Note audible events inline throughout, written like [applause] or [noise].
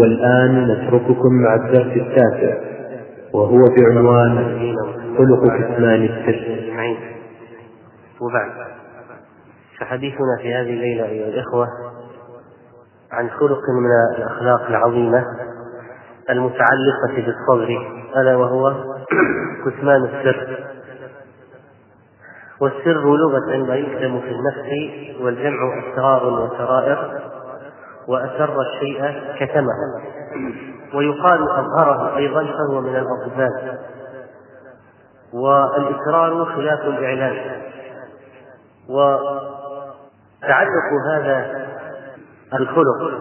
والآن نترككم مع الدرس التاسع وهو بعنوان خلق كتمان السر. وبعد. فحديثنا في هذه الليلة أيها الإخوة عن خلق من الأخلاق العظيمة المتعلقة بالصبر ألا وهو [coughs] كتمان السر. والسر لغة ما يكتم في النفس والجمع أسرار وسرائر. وأسر الشيء كتمه. ويقال أظهره أيضا فهو من الأضداد والإسرار خلاف الإعلان وتعلق هذا الخلق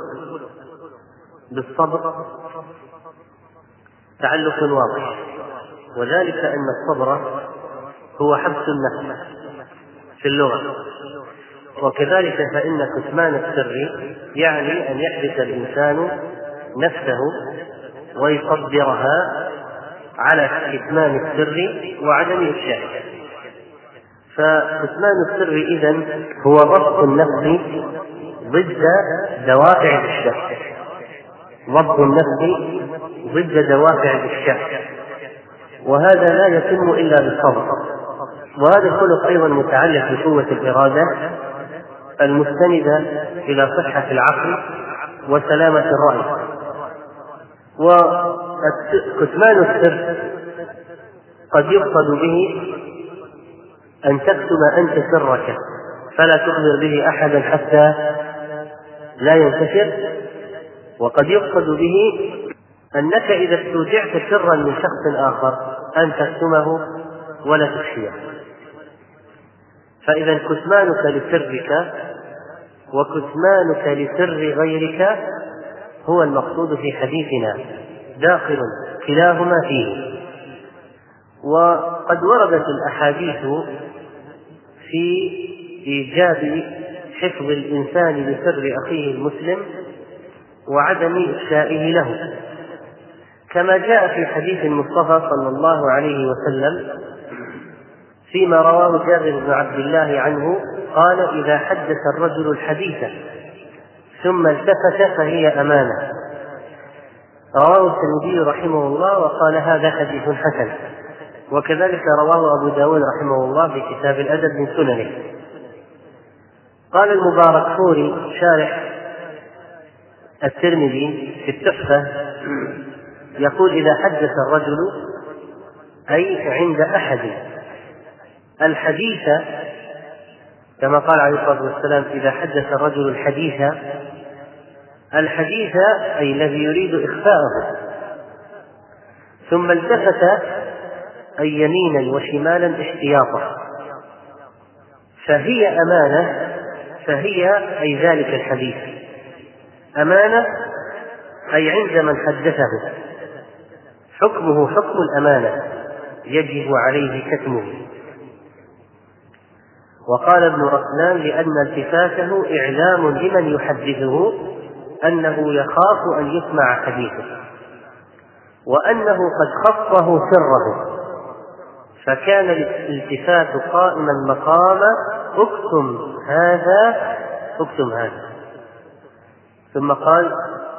بالصبر تعلق واضح. وذلك أن الصبر هو حبس النفس في اللغة. وكذلك فإن كتمان السر يعني أن يحبس الإنسان نفسه ويصبرها على كتمان السر وعدم إفشائه فكتمان السر إذا هو ضبط النفس ضد دوافع الإفشاء ضبط النفس ضد دوافع الإفشاء وهذا لا يتم إلا بالصبر. وهذا الخلق أيضا متعلق بقوة الإرادة المستندة إلى صحة العقل وسلامة الرأي. وكتمان السر قد يقصد به أن تكتب أنت سرك فلا تخبر به أحدا حتى لا ينتشر. وقد يقصد به أنك إذا استودعت سرا من شخص آخر أن تكتمه ولا تفشيه فإذا كتمانك لسرك وكتمانك لسر غيرك هو المقصود في حديثنا. داخل كلاهما فيه. وقد وردت الأحاديث في إيجاب حفظ الإنسان لسر أخيه المسلم وعدم إفشائه له. كما جاء في حديث المصطفى صلى الله عليه وسلم فيما رواه جابر بن عبد الله عنه قال إذا حدث الرجل الحديث ثم التفت فهي أمانة. رواه الترمذي رحمه الله وقال هذا حديث حسن. وكذلك رواه أبو داود رحمه الله في كتاب الأدب من سننه. قال المبارك فوري شارح الترمذي في التحفة يقول إذا حدث الرجل أي عند أحد الحديث كما قال عليه الصلاة والسلام إذا حدث الرجل الحديث الحديث أي الذي يريد إخفاءه ثم التفت أي يمينا وشمالا احتياطا فهي أمانة فهي أي ذلك الحديث. أمانة أي عند من حدثه. حكمه حكم الأمانة يجب عليه كتمه. وقال ابن رسلان لأن التفاته إعلام لمن يحدثه أنه يخاف أن يسمع حديثه وأنه قد خصه سره فكان الالتفات قائما مقام اكتم هذا اكتم هذا. ثم قال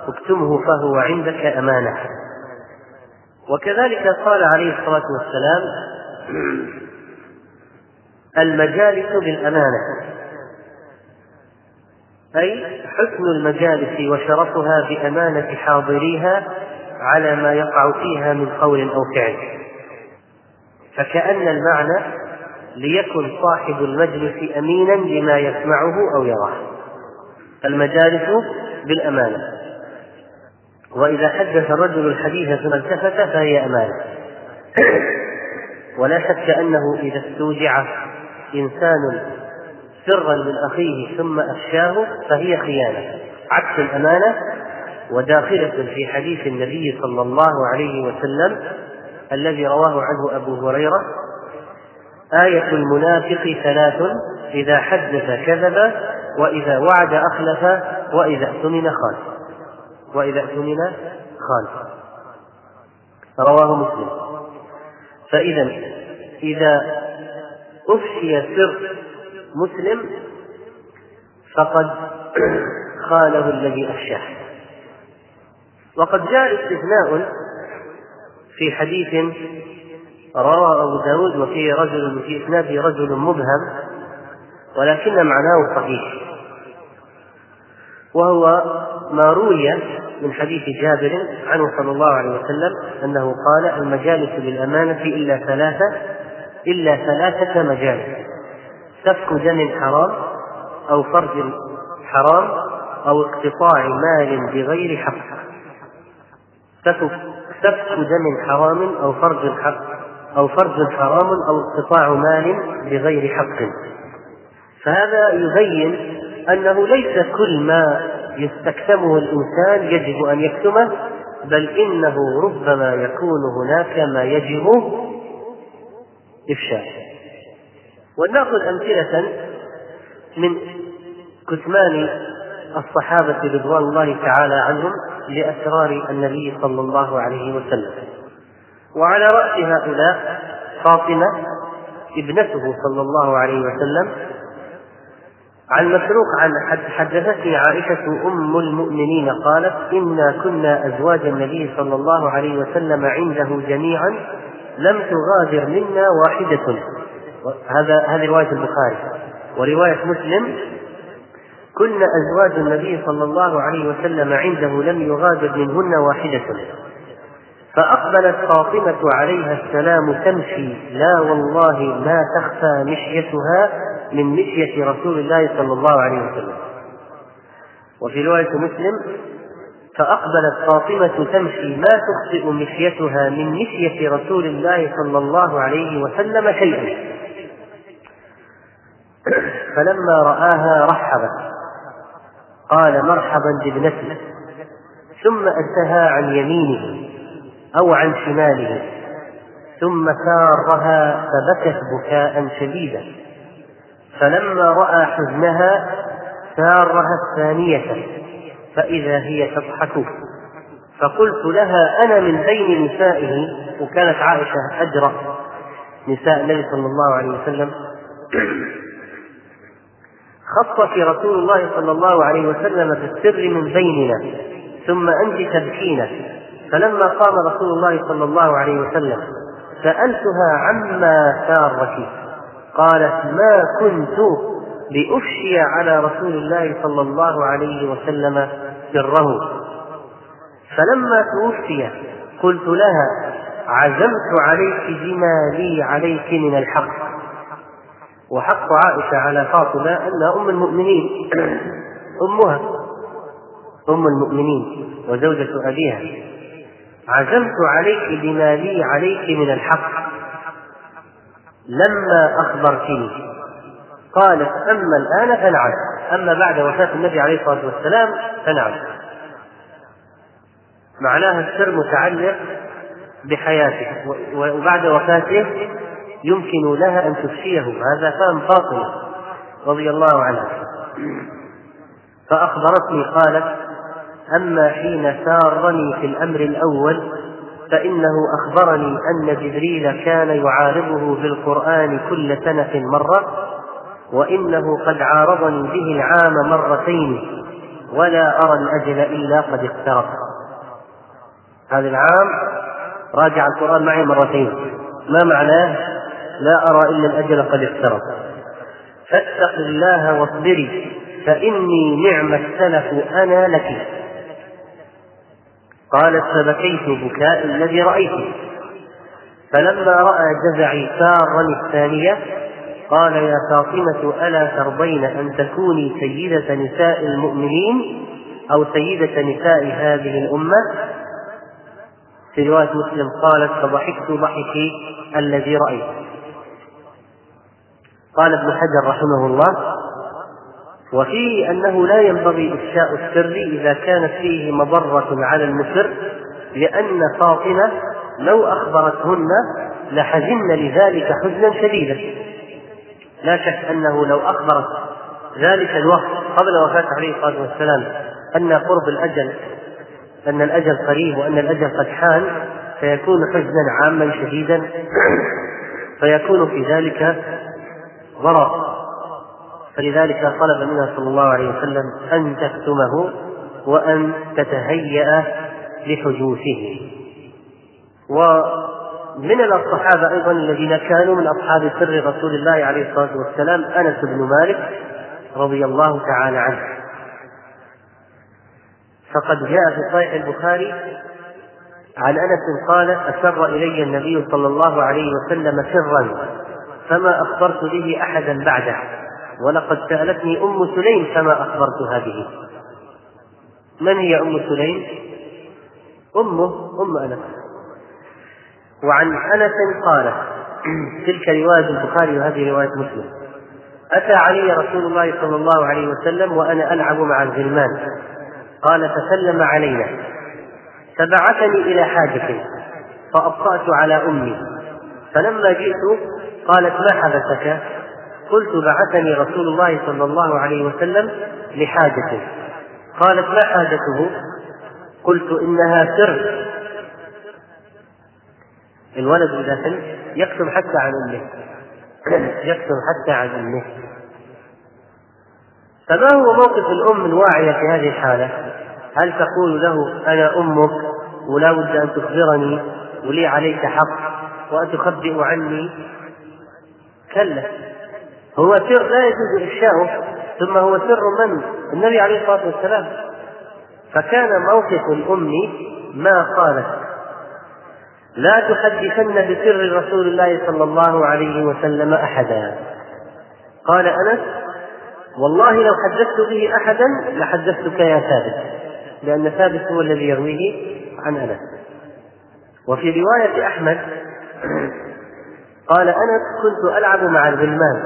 اكتمه فهو عندك أمانة. وكذلك قال عليه الصلاة والسلام المجالس بالأمانة. أي حسن المجالس وشرفها بأمانة حاضريها على ما يقع فيها من قول أو فعل. فكأن المعنى ليكن صاحب المجلس أمينا لما يسمعه أو يراه. المجالس بالأمانة. وإذا حدث الرجل الحديث ثم التفت فهي أمانة. [clears throat] ولا شك أنه إذا استودع إنسان سرا من أخيه ثم أفشاه فهي خيانة عكس الأمانة وداخلة في حديث النبي صلى الله عليه وسلم الذي رواه عنه أبو هريرة آية المنافق ثلاث إذا حدث كذب وإذا وعد أخلف وإذا اؤتمن خان وإذا اؤتمن خان رواه مسلم. فإذا إذا أفشي سر مسلم فقد خانه الذي أفشاه. وقد جاء استثناء في حديث روى أبو داود وفيه رجل في إسناده رجل مبهم ولكن معناه صحيح. وهو ما روي من حديث جابر عنه صلى الله عليه وسلم أنه قال المجالس بالأمانة إلا ثلاثة إلا ثلاثة مجالس سفك دم حرام أو فرج حرام أو اقتطاع مال بغير حق. سفك سفك دم حرام أو فرج حق أو فرج حرام أو اقتطاع مال بغير حق. فهذا يبين أنه ليس كل ما يستكتمه الإنسان يجب أن يكتمه بل إنه ربما يكون هناك ما يجب إفشاء. ولنأخذ أمثلة من كتمان الصحابة رضوان الله تعالى عنهم لأسرار النبي صلى الله عليه وسلم. وعلى رأس هؤلاء فاطمة ابنته صلى الله عليه وسلم. عن مسروق عن حدثتني عائشة أم المؤمنين قالت إنا كنا أزواج النبي صلى الله عليه وسلم عنده جميعا لم تغادر منا واحدة. هذا هذه رواية البخاري. ورواية مسلم. كنا أزواج النبي صلى الله عليه وسلم عنده لم يغادر منهن واحدة. فأقبلت فاطمة عليها السلام تمشي. لا والله ما تخفى مشيتها من مشية رسول الله صلى الله عليه وسلم. وفي رواية مسلم فأقبلت فاطمة تمشي ما تخطئ مشيتها من مشية رسول الله صلى الله عليه وسلم شيئا. فلما رآها رحب قال مرحبا بابنتي ثم أتها عن يمينه أو عن شماله ثم سارها فبكت بكاء شديدا. فلما رأى حزنها سارها الثانية. فإذا هي تضحك. فقلت لها أنا من بين نسائه؟ وكانت عائشة أجرى نساء النبي صلى الله عليه وسلم. [clears throat] خصك رسول الله صلى الله عليه وسلم بالسر من بيننا ثم أنت تبكين فلما قام رسول الله صلى الله عليه وسلم سألتها عما سارك؟ قالت ما كنت لأفشي على رسول الله صلى الله عليه وسلم سره. فلما توفي قلت لها عزمت عليك بما لي عليك من الحق. وحق عائشة على فاطمة أنها أم المؤمنين [clears throat] أمها أم المؤمنين وزوجة أبيها. عزمت عليك بما لي عليك من الحق. لما أخبرتني. قالت أما الآن فنعم. أما بعد وفاة النبي عليه الصلاة والسلام فنعم. معناها السر متعلق بحياته وبعد وفاته يمكن لها أن تفشيه. هذا فهم فاطمة رضي الله عنها. فأخبرتني قالت أما حين سارني في الأمر الأول فإنه أخبرني أن جبريل كان يعارضه في القرآن كل سنة مرة وإنه قد عارضني به العام مرتين ولا أرى الأجل إلا قد اقترب هذا العام راجع القرآن معي مرتين. ما معناه؟ لا أرى إلا الأجل قد اقترب فاتق الله واصبري فإني نعم السلف أنا لك. قالت فبكيت بكاء الذي رأيته. فلما رأى جزعي سارا الثانية قال يا فاطمة ألا ترضين أن تكوني سيدة نساء المؤمنين أو سيدة نساء هذه الأمة؟ في رواية مسلم قالت فضحكت ضحكي الذي رأيت. قال ابن حجر رحمه الله وفيه أنه لا ينبغي إفشاء السر إذا كانت فيه مضرة على المسر لأن فاطمة لو أخبرتهن لحزن لذلك حزنا شديدا. لا شك أنه لو أخبرت ذلك الوقت قبل وفاة عليه الصلاة والسلام أن قرب الأجل أن الأجل قريب وأن الأجل قد حان فيكون حزنا عاما شديدا فيكون في ذلك ضرر. فلذلك طلب منها صلى الله عليه وسلم أن تكتمه وأن تتهيأ لحدوثه. ومن الصحابة أيضا الذين كانوا من أصحاب سر رسول الله عليه الصلاة والسلام أنس بن مالك رضي الله تعالى عنه. فقد جاء في صحيح البخاري عن أنس قال أسر إلي النبي صلى الله عليه وسلم سرا فما أخبرت به احدا بعده ولقد سألتني أم سليم فما اخبرتها به من هي أم سليم؟ أمه أم أنس. وعن أنس قال تلك رواية البخاري وهذه رواية مسلم. أتى علي رسول الله صلى الله عليه وسلم وأنا ألعب مع الغلمان. قال فسلم علينا. فبعثني إلى حاجة فأبطأت على أمي. فلما جئت قالت ما حدثك قلت بعثني رسول الله صلى الله عليه وسلم لحاجة. قالت ما حاجته؟ قلت إنها سر. الولد إذا سن يكتب حتى عن أمه. يكتب حتى عن أمه. فما هو موقف الأم الواعية في هذه الحالة؟ هل تقول له أنا أمك ولا بد أن تخبرني ولي عليك حق وأتخبئ عني؟ كلا. هو سر لا يجوز إفشاؤه ثم هو سر من؟ النبي عليه الصلاة والسلام. فكان موقف الأم ما قالت. لا تحدثن بسر رسول الله صلى الله عليه وسلم أحدا. قال أنس والله لو حدثت به أحدا لحدثتك يا ثابت. لأن ثابت هو الذي يرويه عن أنس. وفي رواية أحمد قال أنس كنت ألعب مع الغلمان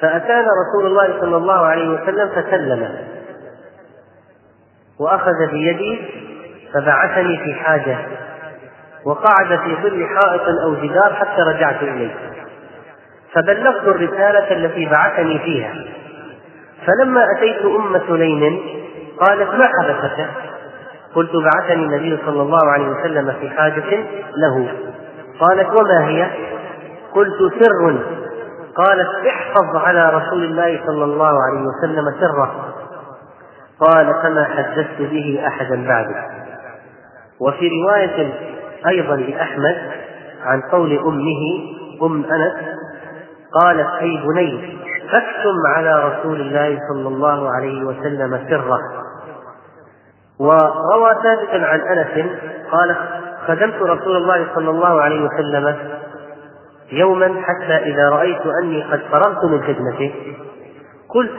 فأتانا رسول الله صلى الله عليه وسلم فسلم. وأخذ بيدي فبعثني في حاجة. وقعد في ظل حائط أو جدار حتى رجعت إليه. فبلغت الرسالة التي بعثني فيها. فلما أتيت أم سليم قالت ما حدثك؟ قلت بعثني النبي صلى الله عليه وسلم في حاجة له. قالت وما هي؟ قلت سر. قالت احفظ على رسول الله صلى الله عليه وسلم سره. قال فما حدثت به أحدا بعدك وفي رواية أيضا لأحمد عن قول أمه أم أنس قالت أي بني أكتم على رسول الله صلى الله عليه وسلم سره وروى ثابت عن أنس قال خدمت رسول الله صلى الله عليه وسلم يوما حتى إذا رأيت أني قد فرغت من خدمته. قلت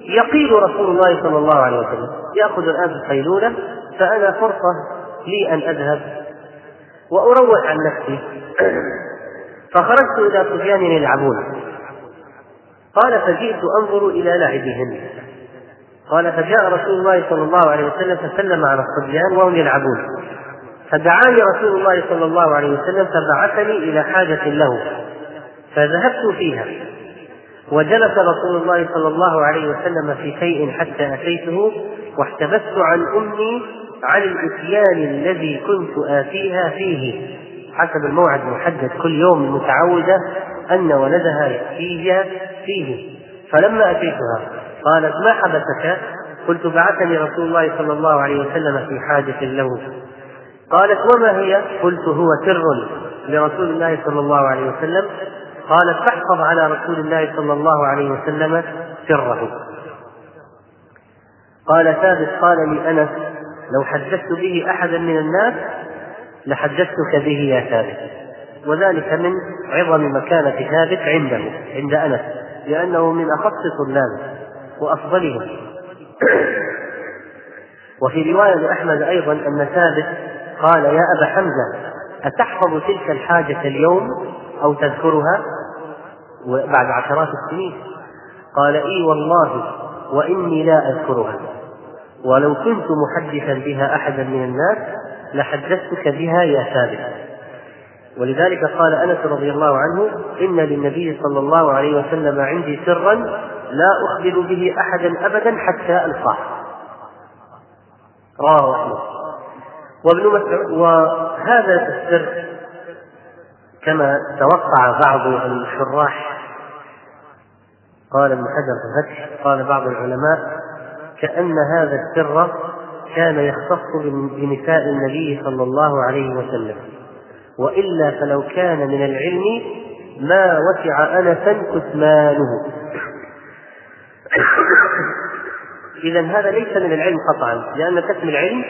يقيل رسول الله صلى الله عليه وسلم يأخذ الآن القيلوله فأنا فرصة لي أن أذهب وأروح عن نفسي. فخرجت إلى صبيان يلعبون. قال فجئت أنظر إلى لعبهم قال فجاء رسول الله صلى الله عليه وسلم فسلم على الصبيان وهم يلعبون. فدعاني رسول الله صلى الله عليه وسلم فبعثني إلى حاجة له. فذهبت فيها. وجلس رسول الله صلى الله عليه وسلم في شيء حتى أتيته واحتبست عن أمي عن الاتيان الذي كنت آتيها فيه. حسب الموعد المحدد كل يوم متعوده أن ولدها يأتيها فيه. فلما أتيتها قالت ما حبسك؟ قلت بعثني رسول الله صلى الله عليه وسلم في حاجة له. قالت وما هي؟ قلت هو سر لرسول الله صلى الله عليه وسلم. قالت فاحفظ على رسول الله صلى الله عليه وسلم سره. قال ثابت قال لي انس لو حدثت به أحدا من الناس لحدثتك به يا ثابت. وذلك من عظم مكانة ثابت عنده عند أنس لأنه من أخص طلابه وأفضلهم. [coughs] وفي رواية لأحمد أيضا أن ثابت قال يا أبا حمزة أتحفظ تلك الحاجة اليوم أو تذكرها؟ بعد عشرات السنين قال إي والله وإني لا أذكرها. ولو كنت محدثا بها أحدا من الناس لحدثتك بها يا ثابت. ولذلك قال أنس رضي الله عنه إن للنبي صلى الله عليه وسلم عندي سرا لا أخبر به احدا ابدا حتى ألقاه. رواه احمد وابن مسعود وهذا السر كما توقع بعض الشراح. قال ابن حجر الفتح قال بعض العلماء كأن هذا السر كان يختص بنساء النبي صلى الله عليه وسلم. وإلا فلو كان من العلم ما وسع أنسا كتمانه [coughs] إذا هذا ليس من العلم قطعا لأن كتم العلم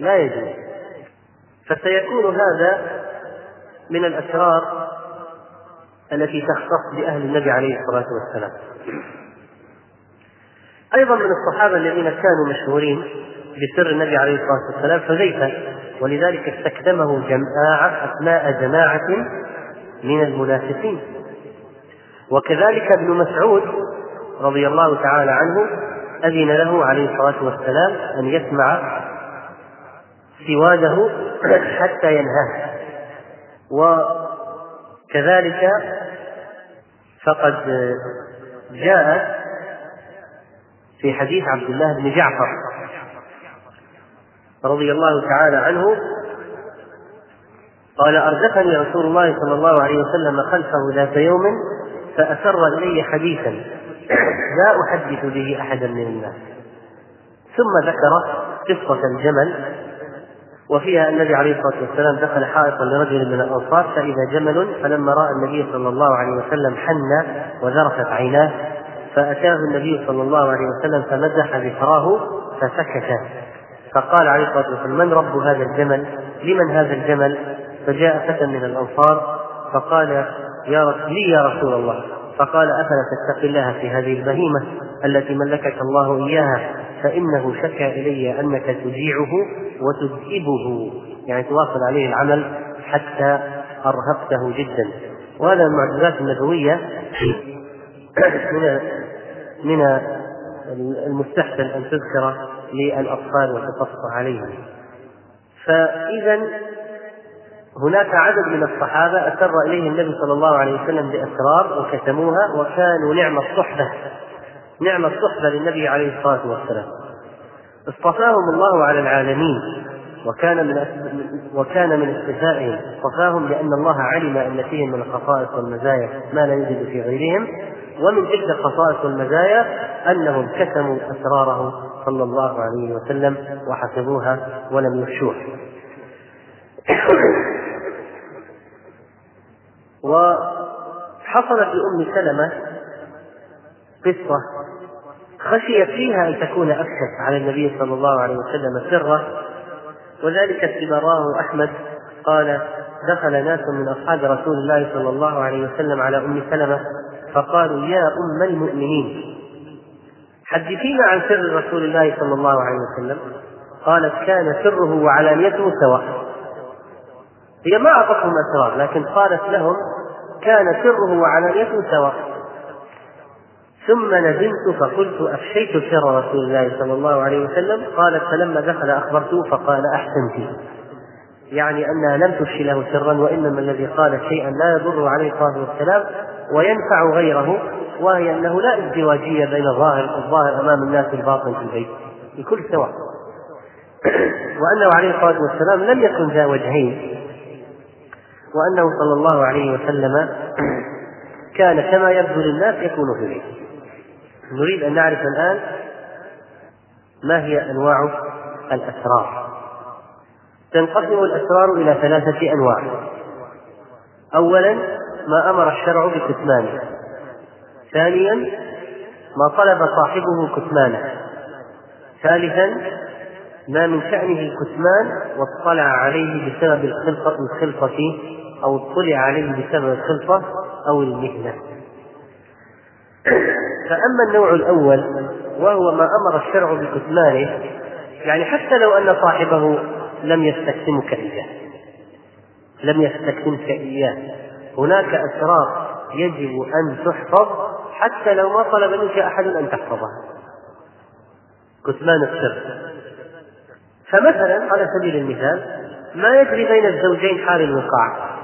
لا يجوز. فسيكون هذا من الأسرار التي تختص بأهل النبي عليه الصلاة والسلام. أيضا من الصحابة الذين كانوا مشهورين بسر النبي عليه الصلاة والسلام حذيفة ولذلك استخدمه جماعة أثناء جماعة من المنافقين. وكذلك ابن مسعود رضي الله تعالى عنه أذن له عليه الصلاة والسلام أن يسمع سواده حتى ينهاه. وكذلك فقد جاء في حديث عبد الله بن جعفر رضي الله تعالى عنه قال أردفني رسول الله صلى الله عليه وسلم خلفه ذات يوم فأسر إلي حديثا لا أحدث به أحدا من الناس. ثم ذكر قصة الجمل وفيها النبي عليه الصلاة والسلام دخل حائطا لرجل من الأنصار فإذا جمل فلما رأى النبي صلى الله عليه وسلم حن وذرفت عيناه فأتاه النبي صلى الله عليه وسلم فمزح ذكراه فسكت. فقال عليه الصلاة والسلام من رب هذا الجمل؟ لمن هذا الجمل؟ فجاء فتى من الأنصار فقال يا لي يا رسول الله. فقال أفلا تتقي الله في هذه البهيمة التي ملكك الله إياها؟ فإنه شكى إلي أنك تجيعه وتذئبه. يعني تواصل عليه العمل حتى أرهقته جدا. وهذا المعجزات النبوية. [clears throat] من من المستحسن أن تذكر للأطفال وتقص عليهم. فإذا هناك عدد من الصحابة أسر إليه النبي صلى الله عليه وسلم بأسرار وكتموها وكانوا نعم الصحبة نعم الصحبة للنبي عليه الصلاة والسلام. اصطفاهم الله على العالمين وكان من وكان من اصطفائهم. اصطفاهم لأن الله علم أن فيهم من الخصائص والمزايا ما لا يوجد في غيرهم. ومن تلك الخصائص والمزايا أنهم كتموا أسراره صلى الله عليه وسلم وحفظوها ولم يفشوها [coughs] وحصلت لأم سلمة قصة خشيت فيها أن تكون أفشت على النبي صلى الله عليه وسلم سرة وذلك فيما رواه أحمد. قال دخل ناس من أصحاب رسول الله صلى الله عليه وسلم على أم سلمة فقالوا يا أم المؤمنين. حدثينا عن سر رسول الله صلى الله عليه وسلم. قالت كان سره وعلانيته سواء. هي ما أعطتهم أسرار لكن قالت لهم كان سره وعلانيته سواء. ثم ندمت فقلت أفشيت سر رسول الله صلى الله عليه وسلم؟ قالت فلما دخل أخبرته فقال أحسنت. يعني أنها لم تفشي له سرا وإنما الذي قال شيئا لا يضر عليه الصلاة والسلام. وينفع غيره وهي أنه لا ازدواجية بين الظاهر الظاهر أمام الناس الباطن في البيت الكل سواء. [coughs] وأنه عليه الصلاة والسلام لم يكن ذا وجهين. وأنه صلى الله عليه وسلم [coughs] كان كما يبدو للناس يكون في البيت. نريد أن نعرف الآن ما هي أنواع الأسرار. تنقسم الأسرار إلى ثلاثة أنواع. أولا ما أمر الشرع بكتمانه. ثانيا ما طلب صاحبه كتمانه. ثالثا ما من شأنه الكتمان واطلع عليه بسبب الخلقة الخلقة أو اطلع عليه بسبب الخلقة أو المهنة. فأما النوع الأول وهو ما أمر الشرع بكتمانه يعني حتى لو أن صاحبه لم يستكتمك إياه لم يستكتمك إياه هناك أسرار يجب أن تحفظ حتى لو ما طلب منك أحد أن تحفظها. كتمان السر فمثلا على سبيل المثال ما يجري بين الزوجين حال الوقاع.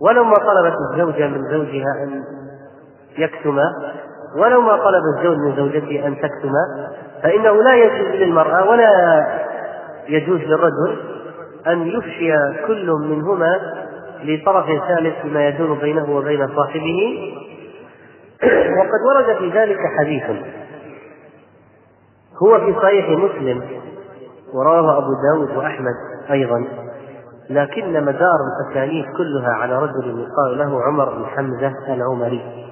ولو ما طلبت الزوجة من زوجها أن يكتم ولو ما طلب الزوج من زوجته أن تكتم فإنه لا يجوز للمرأة ولا يجوز للرجل أن يفشي كل منهما لطرف ثالث فيما يدور بينه وبين صاحبه. [clears throat] وقد ورد في ذلك حديث. هو في صحيح مسلم ورواه أبو داود وأحمد أيضا. لكن مدار الأسانيد كلها على رجل يقال له عمر بن حمزة العمري.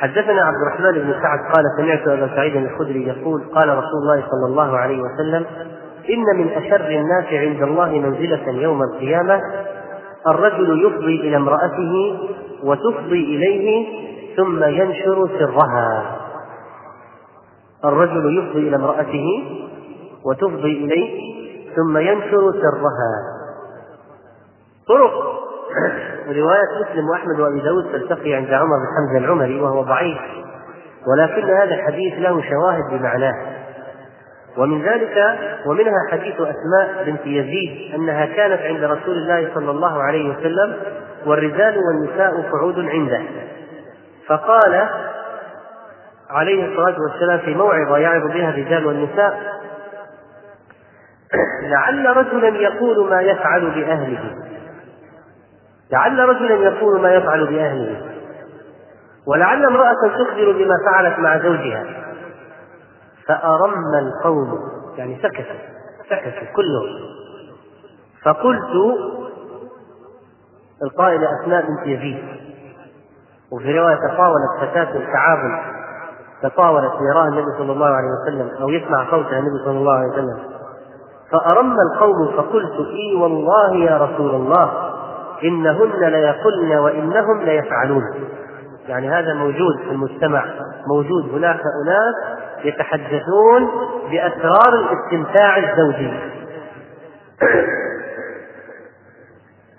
حدثنا عبد الرحمن بن سعد قال سمعت أبا سعيد الخدري يقول قال رسول الله صلى الله عليه وسلم إن من أشر الناس عند الله منزلة يوم القيامة الرجل يفضي إلى امرأته وتفضي إليه ثم ينشر سرها. الرجل يفضي إلى امرأته وتفضي إليه ثم ينشر سرها. طرق. [clears throat] رواية مسلم وأحمد وأبي داود تلتقي عند عمر بن حمزة العمري وهو ضعيف ولكن هذا الحديث له شواهد بمعناه. ومن ذلك ومنها حديث أسماء بنت يزيد أنها كانت عند رسول الله صلى الله عليه وسلم والرجال والنساء قعود عنده. فقال عليه الصلاة والسلام في موعظة يعظ بها الرجال والنساء لعل رجلا يقول ما يفعل بأهله. لعل رجلا يقول ما يفعل بأهله. ولعل امرأة تخبر بما فعلت مع زوجها. فأرم القوم يعني سكت سكت كلهم. فقلت القائلة أسماء بنت يزيد وفي رواية تطاولت فتاة تعاون تطاولت يراها النبي صلى الله عليه وسلم أو يسمع صوتها النبي صلى الله عليه وسلم. فأرم القوم فقلت إي والله يا رسول الله إنهن ليقلن وإنهم ليفعلون. يعني هذا موجود في المجتمع موجود هناك أناس يتحدثون بأسرار الاستمتاع الزوجي.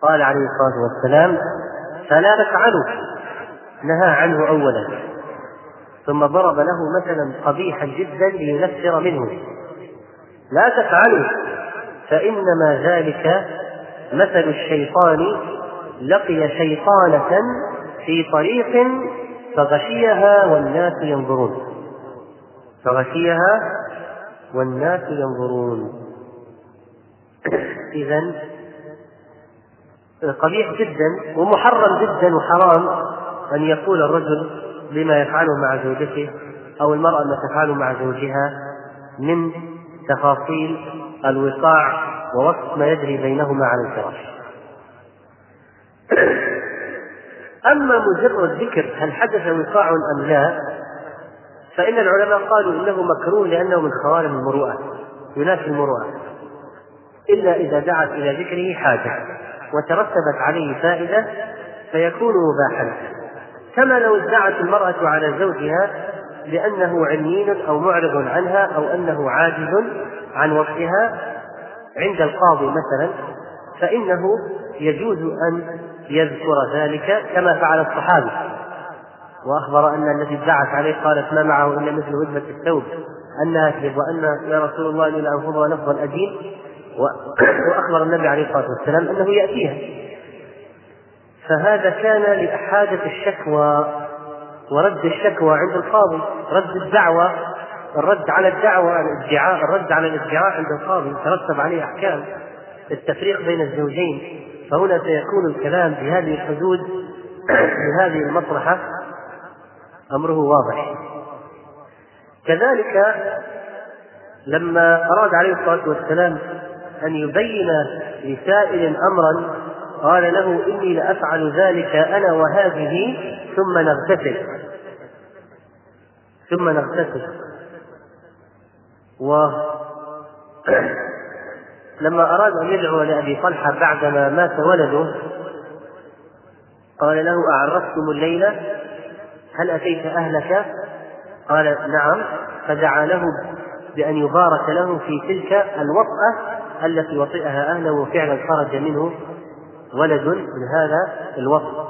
قال عليه الصلاة والسلام فلا تفعلوا نهى عنه أولا. ثم ضرب له مثلا قبيحا جدا لينفر منه. لا تفعلوا فإنما ذلك مثل الشيطان لقي شيطانة في طريق فغشيها والناس ينظرون. فغشيها والناس ينظرون. إذا قبيح جدا ومحرم جدا وحرام أن يقول الرجل بما يفعله مع زوجته أو المرأة ما تفعله مع زوجها من تفاصيل الوقاع ووصف ما يجري بينهما على الفراش. أما مجرد ذكر هل حدث وقاع أم لا فإن العلماء قالوا إنه مكروه لأنه من خوارم المروءة ينافي المروءة. إلا إذا دعت إلى ذكره حاجة وترتبت عليه فائدة فيكون مباحا. كما لو ادعت المرأة على زوجها بأنه عنين أو معرض عنها أو أنه عاجز عن وقتها عند القاضي مثلا فإنه يجوز أن يذكر ذلك كما فعل الصحابي. وأخبر أن التي ادعت عليه قالت ما معه إلا مثل هدمه الثوب أنها اكذب وأن يا رسول الله اني لانفضها نفض الادين [coughs] وأخبر النبي عليه الصلاة والسلام أنه يأتيها. فهذا كان لإحادة الشكوى ورد الشكوى عند القاضي رد الدعوة الرد على الدعوة الادعاء الرد على الادعاء عند القاضي ترتب عليه أحكام التفريق بين الزوجين فهنا سيكون الكلام بهذه الحدود [coughs] بهذه المصلحة أمره واضح. كذلك لما أراد عليه الصلاة والسلام أن يبين لسائل أمرا قال له إني لأفعل ذلك أنا وهذه ثم نغتسل. ثم نغتسل. و [clears throat] لما أراد أن يدعو لأبي طلحة بعدما مات ولده قال له أعرفتم الليلة؟ هل أتيت أهلك؟ قال نعم. فدعا له بأن يبارك له في تلك الوطأة التي وطئها أهله وفعلا خرج منه ولد من هذا الوطء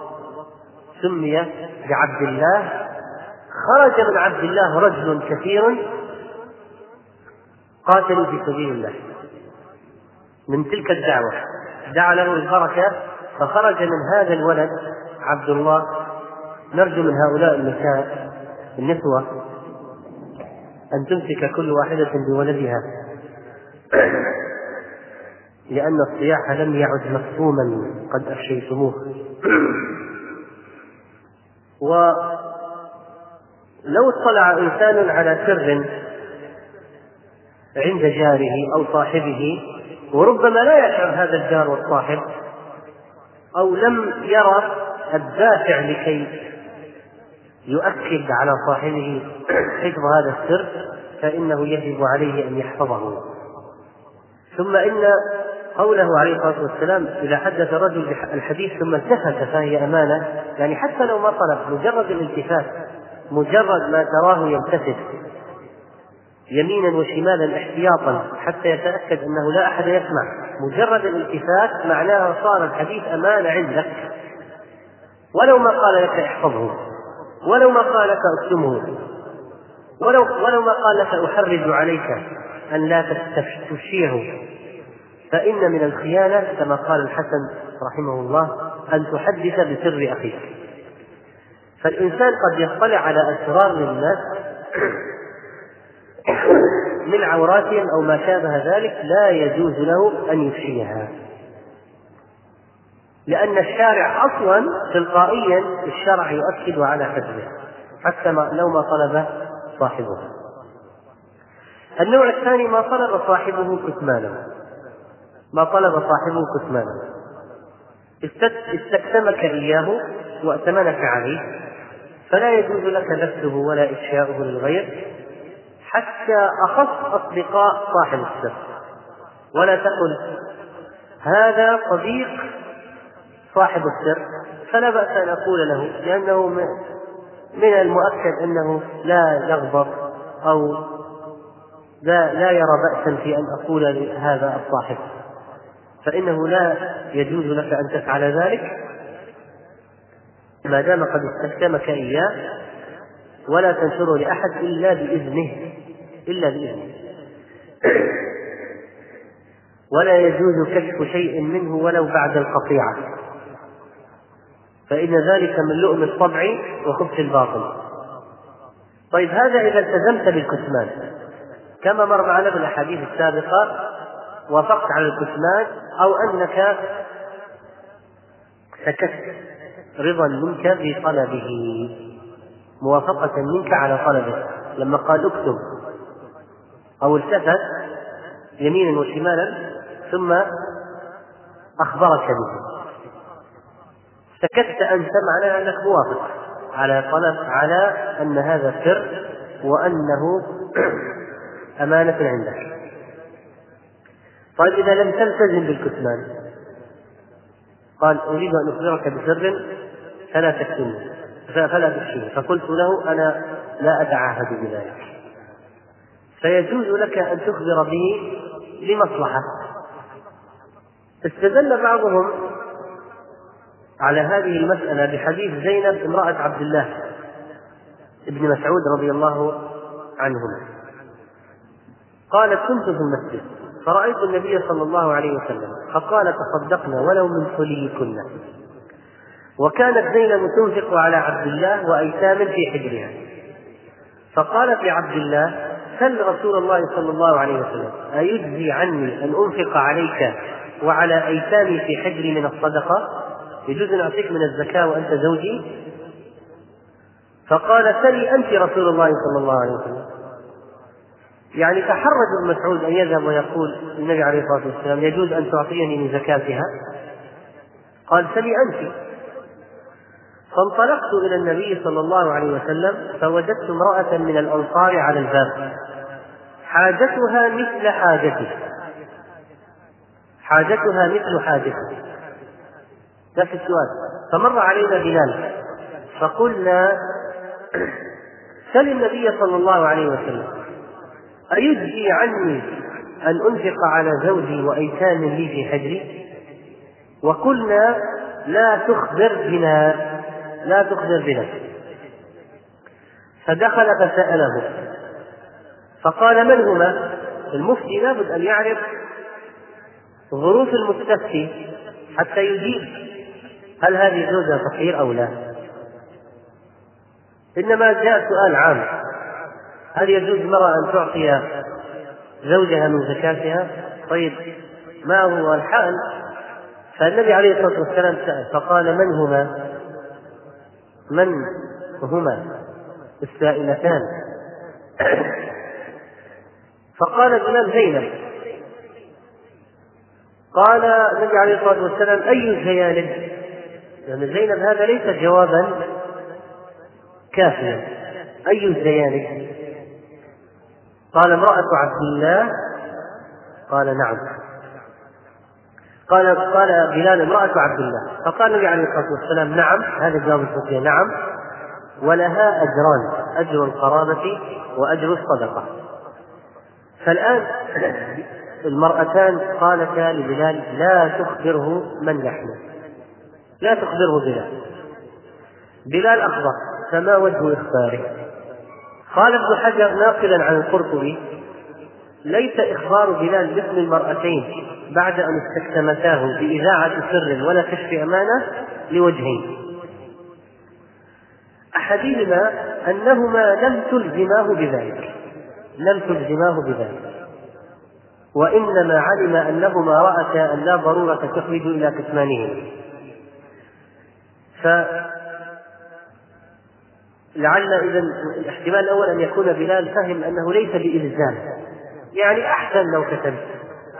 سمي بعبد الله. خرج من عبد الله رجل كثير قاتلوا في سبيل الله. من تلك الدعوة دعا له البركة فخرج من هذا الولد عبد الله نرجو من هؤلاء النساء النسوة أن تمسك كل واحدة بولدها. [clears throat] لأن الصياح لم يعد مفهوما قد أفشيتموه. [clears throat] ولو اطلع إنسان على سر عند جاره أو صاحبه وربما لا يشعر هذا الجار والصاحب أو لم يرى الدافع لكي يؤكد على صاحبه حفظ هذا السر فإنه يجب عليه أن يحفظه. ثم إن قوله عليه الصلاة والسلام إذا حدث رجل الحديث ثم التفت فهي أمانة. يعني حتى لو ما طلب مجرد الالتفات مجرد ما تراه يلتفت يمينا وشمالا احتياطا حتى يتأكد أنه لا أحد يسمع. مجرد الالتفات معناها صار الحديث أمانة عندك. ولو ما قال لك احفظه. ولو ما قال لك أكتمه. ولو ولو ما قال لك أحرج عليك أن لا تفشيه فإن من الخيانة كما قال الحسن رحمه الله أن تحدث بسر أخيك. فالإنسان قد يطلع على أسرار الناس من عوراتهم أو ما شابه ذلك لا يجوز له أن يفشيها. لأن الشارع أصلا تلقائيا الشرع يؤكد على حفظه حتى ما لو ما طلب صاحبه. النوع الثاني ما طلب صاحبه كتمانه ما طلب صاحبه كتمانه استكتمك إياه وأتمنك عليه فلا يجوز لك بثه ولا إفشاؤه للغير حتى أخص أصدقاء صاحب السر ولا تقل هذا صديق صاحب السر فلا بأس أن أقول له لأنه من المؤكد أنه لا يغضب أو لا لا يرى بأسا في أن أقول لهذا الصاحب. فإنه لا يجوز لك أن تفعل ذلك. ما دام قد استخدمك إياه ولا تنشره لأحد إلا بإذنه إلا بإذنه. ولا يجوز كشف شيء منه ولو بعد القطيعة. فإن ذلك من لؤم الطبع وخبث الباطل طيب هذا إذا التزمت بالكتمان. كما مر معنا في الأحاديث السابقة وافقت على الكتمان أو أنك سكت رضا منك في طلبه موافقة منك على طلبه. لما قال اكتب أو التفت يمينا وشمالا ثم أخبرك به. سكت أنت معناها أنك موافق على طلب على أن هذا سر وأنه [clears throat] أمانة عندك. طيب إذا لم تلتزم بالكتمان قال أريد أن أخبرك بسر فلا تكتمه فلا تفشيه فقلت له أنا لا أتعاهد بذلك. فيجوز لك أن تخبر به لمصلحة. استدل بعضهم على هذه المسألة بحديث زينب امرأة عبد الله ابن مسعود رضي الله عنهما. قالت كنت في المسجد فرأيت النبي صلى الله عليه وسلم فقال تصدقنا ولو من حليكن وكانت زينب تنفق على عبد الله وأيتام في حجرها. فقالت لعبد الله سل رسول الله صلى الله عليه وسلم أيجزي عني أن أنفق عليك وعلى أيتامي في حجري من الصدقة؟ يجوز أن أعطيك من الزكاة وأنت زوجي؟ فقال سلي أنت رسول الله صلى الله عليه وسلم. يعني تحرج ابن مسعود أن يذهب ويقول النبي عليه الصلاة والسلام يجوز أن تعطيني من زكاتها؟ قال سلي أنت. فانطلقت إلى النبي صلى الله عليه وسلم فوجدت امرأة من الأنصار على الباب. حاجتها مثل حاجتي. حاجتها مثل حاجتي. نفس السؤال. فمر علينا بلال. فقلنا سل النبي صلى الله عليه وسلم أيجزي عني أن أنفق على زوجي وأيتام لي في حجري؟ وقلنا لا تخبر بنا لا تخبر بنا. فدخل فسأله. فقال من هما؟ المفتي لابد أن يعرف ظروف المستفتي حتى يجيب. هل هذه زوجة فقير أو لا؟ إنما جاء سؤال عام هل يجوز المرأة أن تعطي زوجها من زكاتها؟ طيب ما هو الحال؟ فالنبي عليه الصلاة والسلام سأل فقال من هما؟ من هما السائلتان؟ فقال بلال زينب قال النبي عليه الصلاة والسلام أي الزيانب؟ لأن زينب هذا ليس جوابا كافيا. أي الزيانب؟ قال امرأة عبد الله. قال نعم. قال قال بلال امرأة عبد الله. فقال النبي عليه الصلاة والسلام نعم. هذا جواب الفتية نعم. ولها أجران. أجر القرابة وأجر الصدقة. فالآن [clears throat] المرأتان قالتا لبلال لا تخبره من نحن لا تخبره بلال. بلال أخبر فما وجه إخباره؟ قال ابن حجر ناقلا عن القرطبي ليس إخبار بلال باسم المرأتين بعد أن استكتمتاه بإذاعة سر ولا كشف أمانة لوجهين. أحدهما أنهما لم تلزماه بذلك. لم تلزماه بذلك. وإنما علم أنهما رأتا أن لا ضرورة تخرج إلى كتمانهما لعل إذا الاحتمال الأول أن يكون بلال فهم أنه ليس بإلزام. يعني أحسن لو كتبت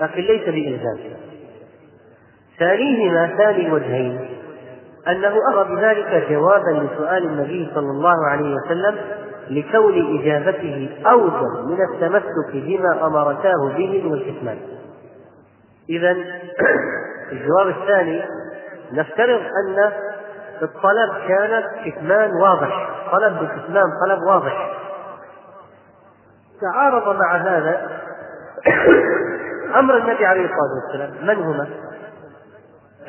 لكن ليس بإلزام. ثانيهما ثاني الوجهين أنه أرى بذلك جوابا لسؤال النبي صلى الله عليه وسلم لكون إجابته أوجب من التمسك بما أمرتاه به من الكتمان إذا الجواب الثاني نفترض أن الطلب كان كتمان واضح. طلب بالكتمان طلب واضح. تعارض مع هذا أمر النبي عليه الصلاة والسلام. من هما؟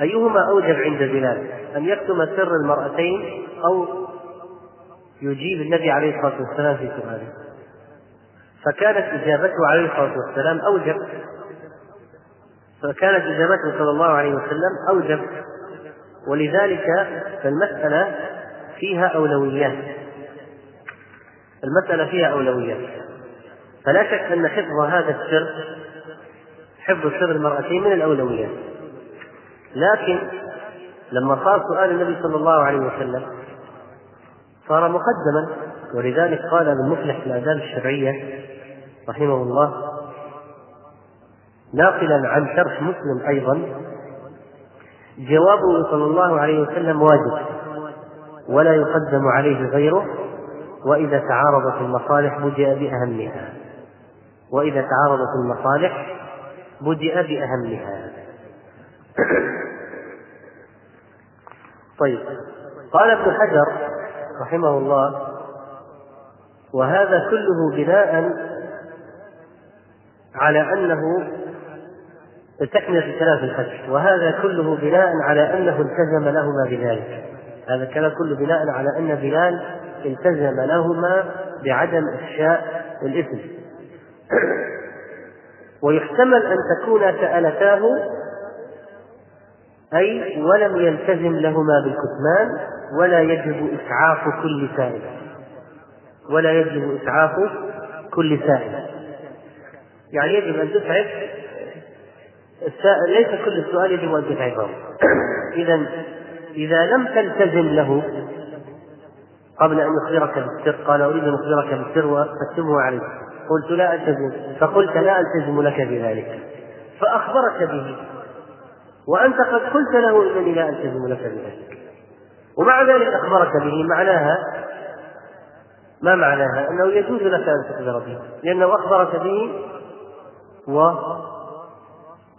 أيهما أوجب عند بلال؟ أن يكتم سر المرأتين أو يجيب النبي عليه الصلاة والسلام في سؤاله فكانت إجابته عليه الصلاة والسلام أوجب. فكانت إجابته صلى الله عليه وسلم أوجب. ولذلك فالمسألة فيها أولويات. المسألة فيها أولويات. فلا شك أن حفظ هذا السر حفظ سر المرأتين من الأولويات. لكن لما صار سؤال النبي صلى الله عليه وسلم صار مقدما ولذلك قال ابن مفلح في الآداب الشرعية رحمه الله ناقلا عن شرح مسلم أيضا جوابه صلى الله عليه وسلم واجب ولا يقدم عليه غيره وإذا تعارضت المصالح بدأ بأهمها. وإذا تعارضت المصالح بدأ بأهمها. طيب قال ابن حجر رحمه الله وهذا كله بناء على أنه تكملة الكلام في الفتح. وهذا كله بناء على أنه التزم لهما بذلك. هذا الكلام كله بناء على أن بلال التزم لهما بعدم إفشاء الإثم. [clears throat] ويحتمل أن تكون سألتاه أي ولم يلتزم لهما بالكتمان ولا يجب إسعاف كل سائل. ولا يجب إسعاف كل سائل. يعني يجب أن تسعف ليس كل السؤال يجب أن تسعفه إذا إذا لم تلتزم له قبل أن يخبرك بالسر قال أريد أن أخبرك بالسر وأكتبه عليك. قلت لا ألتزم. فقلت لا ألتزم لك بذلك. فأخبرك به. وأنت قد قلت له إنني لا ألتزم لك بذلك. ومع ذلك أخبرك به. معناها ما معناها؟ أنه يجوز لك أن تخبر به. لأنه أخبرك به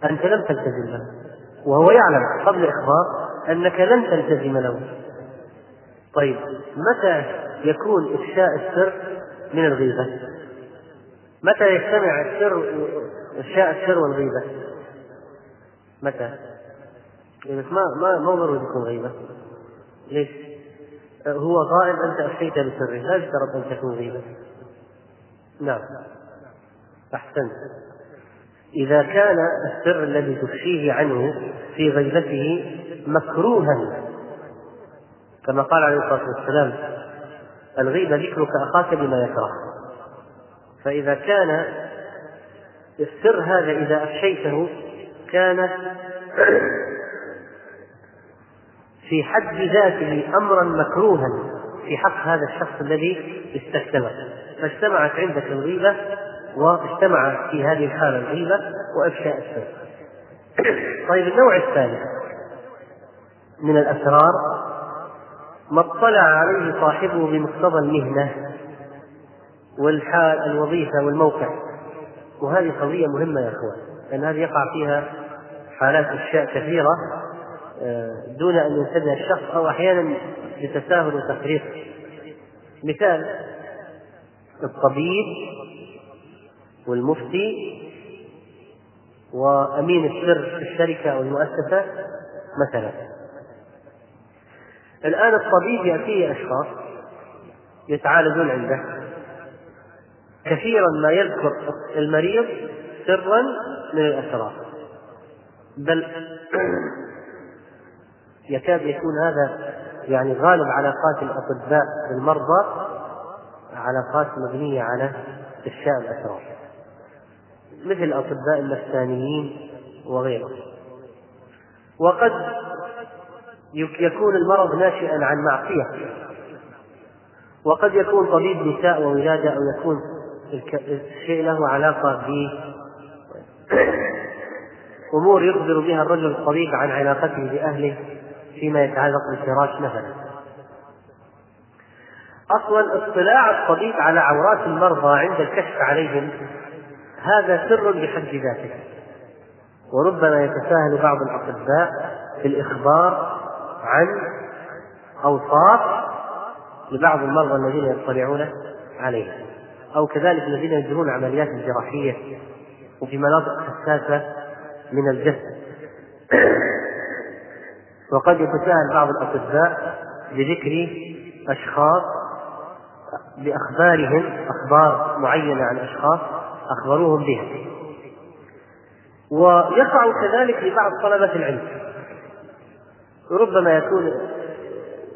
وأنت لم تلتزم له وهو يعلم قبل الإخبار أنك لن تلتزم له طيب متى يكون إفشاء السر من الغيبة؟ متى يجتمع السر إفشاء السر والغيبة؟ متى؟ بس ما ما ما ضروري تكون غيبة ليش؟ هو غائب أنت أفشيت بسره لا يشترط أن تكون غيبة نعم أحسنت إذا كان السر الذي تفشيه عنه في غيبته مكروها. كما قال عليه الصلاة والسلام الغيبة ذكرك أخاك بما يكره. فإذا كان السر هذا إذا أفشيته كان [clears throat] في حد ذاته أمرا مكروها في حق هذا الشخص الذي استكتمه فاجتمعت عندك الغيبة واجتمع في هذه الحالة الغيبة وإفشاء السر طيب النوع الثالث من الأسرار ما اطلع عليه صاحبه بمقتضى المهنة والحال الوظيفة والموقع. وهذه قضية مهمة يا إخوان لأن هذه يقع فيها حالات أشياء كثيرة آه، دون أن ينتبه الشخص أو أحيانا بتساهل وتفريط. مثال الطبيب والمفتي وأمين السر في الشركة أو المؤسسة مثلا. الآن الطبيب يأتيه أشخاص يتعالجون عنده. كثيرا ما يذكر المريض سرا من الأسرار. بل [clears throat] يكاد يكون هذا يعني غالب علاقات الأطباء بالمرضى علاقات مبنية على إفشاء الأسرار. مثل الأطباء النفسانيين وغيرهم وقد يكون المرض ناشئا عن معصية. وقد يكون طبيب نساء وولادة أو يكون الشيء له علاقة ب [coughs] أمور يخبر بها الرجل الطبيب عن علاقته بأهله فيما يتعلق بالفراش مثلا. أصلا اطلاع الطبيب على عورات المرضى عند الكشف عليهم هذا سر بحد ذاته. وربما يتساهل بعض الأطباء في الإخبار عن أوصاف لبعض المرضى الذين يطلعون عليها أو كذلك الذين يجرون عمليات جراحية وفي مناطق حساسة من الجسد. وقد يتساهل بعض الأطباء بذكر أشخاص بأخبارهم أخبار معينة عن أشخاص أخبروهم بها. ويقع كذلك لبعض طلبة العلم. ربما يكون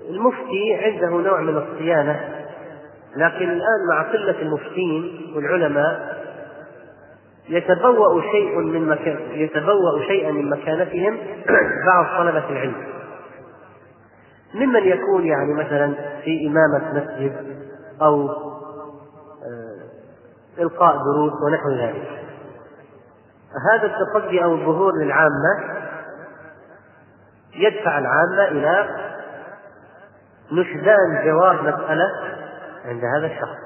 المفتي عنده نوع من الصيانة لكن الآن مع قلة المفتين والعلماء يتبوأ شيء من مكان يتبوأ شيئا من مكانتهم [clears throat] بعض طلبة العلم. ممن يكون يعني مثلا في إمامة مسجد أو إلقاء دروس ونحو ذلك. هذا التصدي أو الظهور للعامة يدفع العامة إلى نشدان جواب مسألة عند هذا الشخص.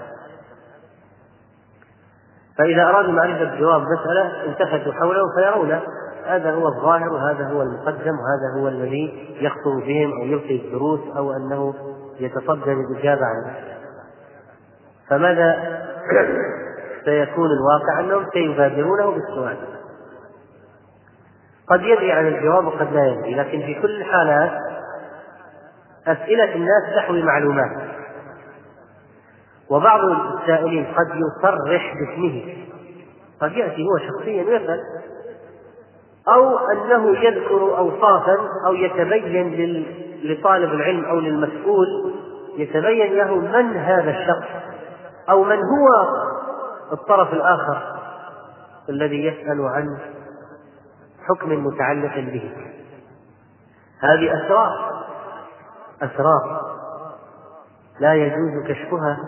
فإذا أرادوا معرفة جواب مسألة التفتوا حوله فيرون هذا هو الظاهر وهذا هو المقدم وهذا هو الذي يخطر بهم أو يلقي الدروس أو أنه يتصدى للإجابة عنه. فماذا سيكون الواقع أنهم سيبادرونه بالسؤال. قد يدري عن الجواب وقد لا يدري لكن في كل الحالات أسئلة الناس تحوي معلومات. وبعض السائلين قد يصرح باسمه. قد يأتي هو شخصيا ويسأل أو أنه يذكر أوصافا أو يتبين لطالب العلم أو للمسؤول يتبين له من هذا الشخص أو من هو الطرف الآخر الذي يسأل عن حكم متعلق به. هذه أسرار. أسرار. لا يجوز كشفها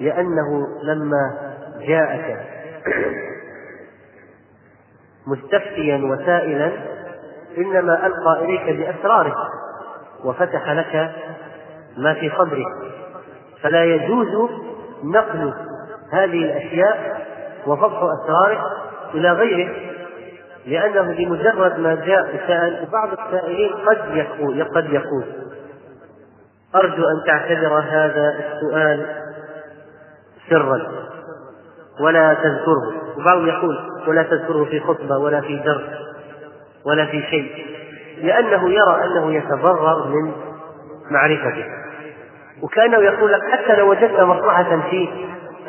لأنه لما جاءك مستفتيا وسائلا إنما ألقى إليك بأسراره وفتح لك ما في صدرك فلا يجوز نقل هذه الأشياء وفضح أسراره إلى غيره لأنه بمجرد ما جاء سأل بعض السائلين قد يقول قد يقول. أرجو أن تعتبر هذا السؤال سرا ولا تذكره. وبعضهم يقول ولا تذكره في خطبة ولا في درس ولا في شيء لأنه يرى أنه يتضرر من معرفته. وكأنه يقول لك حتى لو وجدت مصلحة في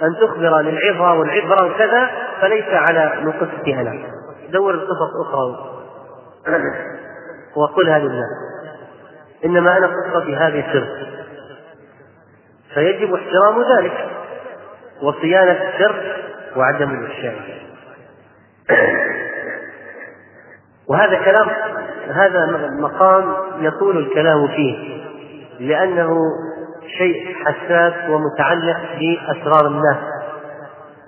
أن تخبر للعظة والعبرة وكذا فليس على نقصتها لك دور القصص أخرى. وقلها للناس إنما أنا قصتي هذه سر فيجب احترام ذلك وصيانة السر وعدم الإفشاء. وهذا كلام هذا مقام يطول الكلام فيه لأنه شيء حساس ومتعلق بأسرار الناس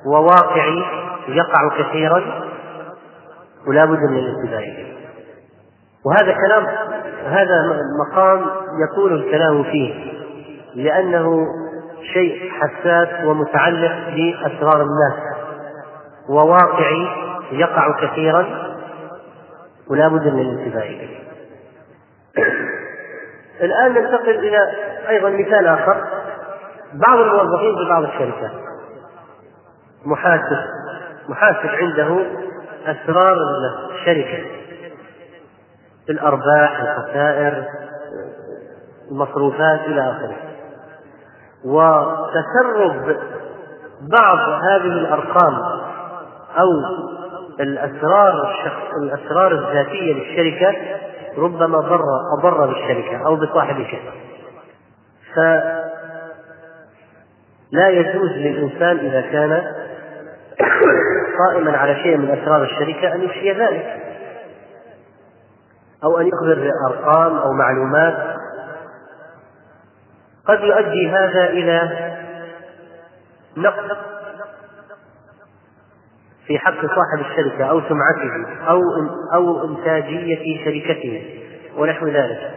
وواقعي يقع كثيرا ولا بد من الانتباه إليه. وهذا كلام هذا مقام يطول الكلام فيه لأنه شيء حساس ومتعلق بأسرار الناس وواقعي يقع كثيرا ولا بد من الانتباه إليه. الآن ننتقل إلى أيضا مثال آخر. بعض الموظفين في بعض الشركات. محاسب. محاسب عنده أسرار الشركة. الأرباح الخسائر المصروفات إلى آخره. وتسرب بعض هذه الأرقام أو الأسرار الشخص الأسرار الذاتية للشركة ربما ضر أضر بالشركة أو بصاحب الشركة. فلا يجوز للإنسان إذا كان قائما على شيء من أسرار الشركة أن يفشي ذلك. أو أن يخبر بارقام أو معلومات. قد يؤدي هذا إلى نقص في حق صاحب الشركة أو سمعته أو أو إنتاجية شركته ونحو ذلك.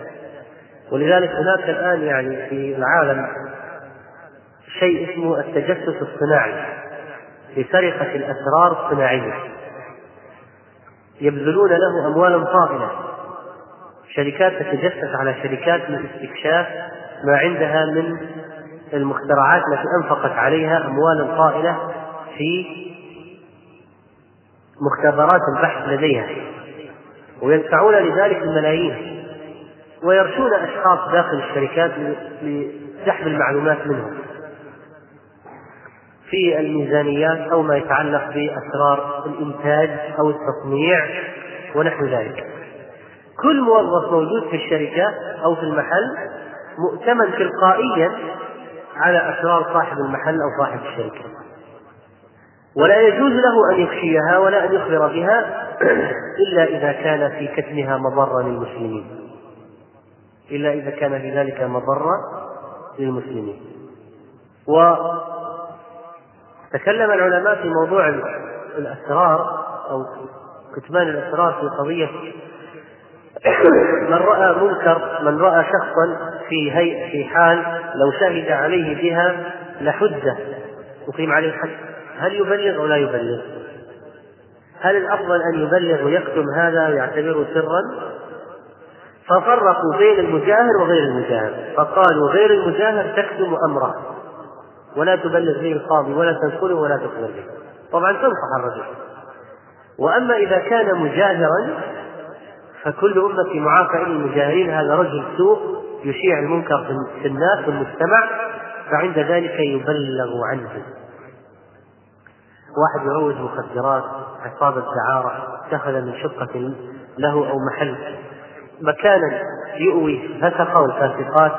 ولذلك هناك الآن يعني في العالم شيء اسمه التجسس الصناعي لسرقة الأسرار الصناعية. يبذلون له أموالا طائلة. شركات تتجسس على شركات لاستكشاف ما عندها من المخترعات التي أنفقت عليها أموالا طائلة في مختبرات البحث لديها ويدفعون لذلك الملايين ويرشون أشخاص داخل الشركات لسحب المعلومات منهم. في الميزانيات أو ما يتعلق بأسرار الإنتاج أو التصنيع ونحو ذلك. كل موظف موجود في الشركة أو في المحل مؤتمن تلقائيا على أسرار صاحب المحل أو صاحب الشركة. ولا يجوز له أن يخشيها ولا أن يخبر بها [clears throat] إلا إذا كان في كتمها مضرة للمسلمين. إلا إذا كان في ذلك مضرة للمسلمين. وتكلم العلماء في موضوع الأسرار أو كتمان الأسرار في قضية [clears throat] من رأى منكر من رأى شخصا في هيئة في حال لو شهد عليه بها لحده أقيم عليه الحد هل يبلغ أو لا يبلغ؟ هل الأفضل أن يبلغ ويكتم هذا ويعتبره سرا؟ ففرقوا بين المجاهر وغير المجاهر فقالوا غير المجاهر تكتم أمره ولا تبلغ به القاضي ولا تنقله ولا تخبر به طبعا تنصح الرجل وأما إذا كان مجاهرا فكل أمة معافى إلى المجاهرين هذا رجل سوء يشيع المنكر في الناس والمجتمع فعند ذلك يبلغ عنه واحد يروج مخدرات عصابة دعارة اتخذ من شقة له أو محل. مكانا يؤوي الفسقة والفاسقات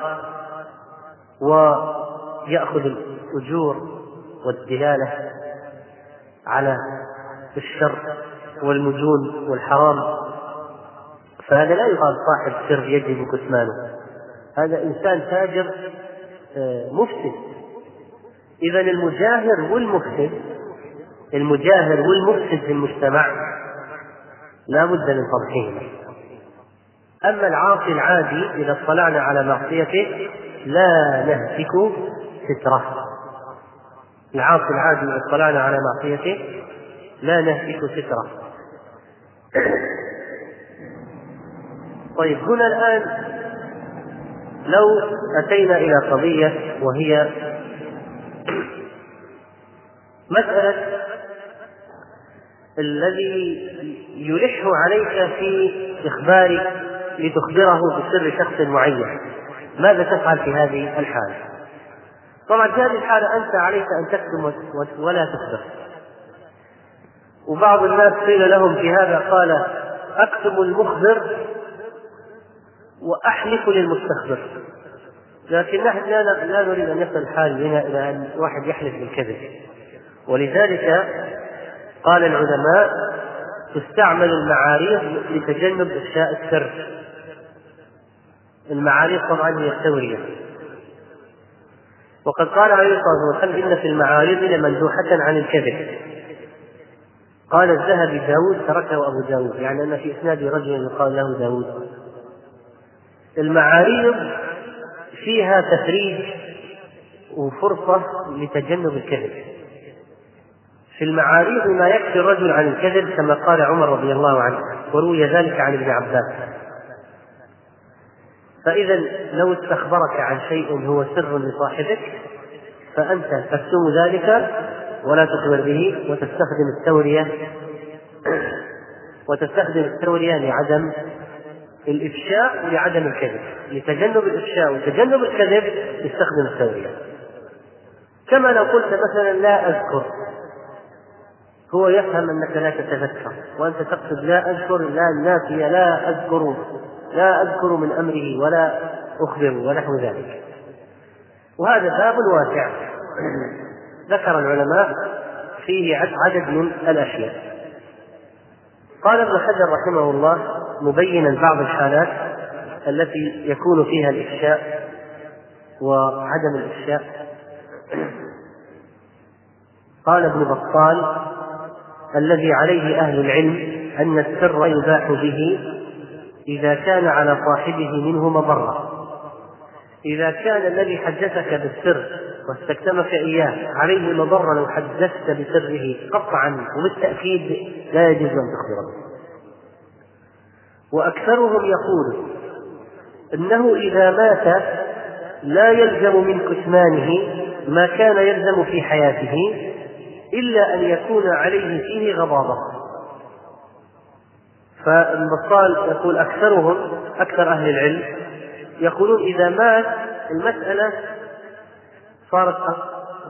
ويأخذ الأجور والدلالة على الشر والمجون والحرام. فهذا لا يقال صاحب سر يجب كتمانه هذا إنسان تاجر آه، مفسد. إذا المجاهر والمفسد المجاهر والمفسد في المجتمع لا بد من فضحهما أما العاصي العادي إذا اطلعنا على معصيته لا نهتك سترة. العاصي العادي إذا اطلعنا على معصيته لا نهتك سترة. طيب هنا الآن لو أتينا إلى قضية وهي مسألة الذي يلح عليك في إخبارك لتخبره بسر شخص معين. ماذا تفعل في هذه الحالة؟ طبعا في هذه الحالة أنت عليك أن تكتم ولا تخبر. وبعض الناس قيل لهم في هذا قال أكتم المخبر وأحلف للمستخبر. لكن نحن لا, لا نريد أن يصل الحال بنا إلى أن واحد يحلف بالكذب. ولذلك قال العلماء تستعمل المعاريض لتجنب إفشاء السر. المعاريض طبعا هي التورية. وقد قال عليه الصلاة والسلام إن في المعارض لمندوحة عن الكذب. قال الذهبي داود تركه أبو داود يعني أن في إسناد رجل يقال له داود. المعاريض فيها تفريج وفرصة لتجنب الكذب. في المعاريض ما يكفي الرجل عن الكذب كما قال عمر رضي الله عنه وروي ذلك عن ابن عباس. فإذا لو استخبرك عن شيء هو سر لصاحبك فأنت تكتم ذلك ولا تخبر به وتستخدم التورية وتستخدم التورية لعدم الإفشاء ولعدم الكذب. لتجنب الإفشاء وتجنب الكذب تستخدم التورية. كما لو قلت مثلا لا أذكر. هو يفهم أنك لا تتذكر وأنت تقصد لا أذكر لا النافية لا أذكر لا أذكر من أمره ولا أخبر ونحو ذلك. وهذا باب واسع. ذكر العلماء فيه عدد من الأشياء. قال ابن حجر رحمه الله مبينا بعض الحالات التي يكون فيها الإفشاء وعدم الإفشاء. قال ابن بطال الذي عليه أهل العلم أن السر يباح به إذا كان على صاحبه منه مضرة. إذا كان الذي حدثك بالسر واستكتمك إياه عليه مضرة لو حدثت بسره قطعا وبالتأكيد لا يجوز أن تخبر به. وأكثرهم يقول إنه إذا مات لا يلزم من كتمانه ما كان يلزم في حياته إلا أن يكون عليه فيه غضاضة فالبطال يقول أكثرهم أكثر أهل العلم يقولون إذا مات المسألة صارت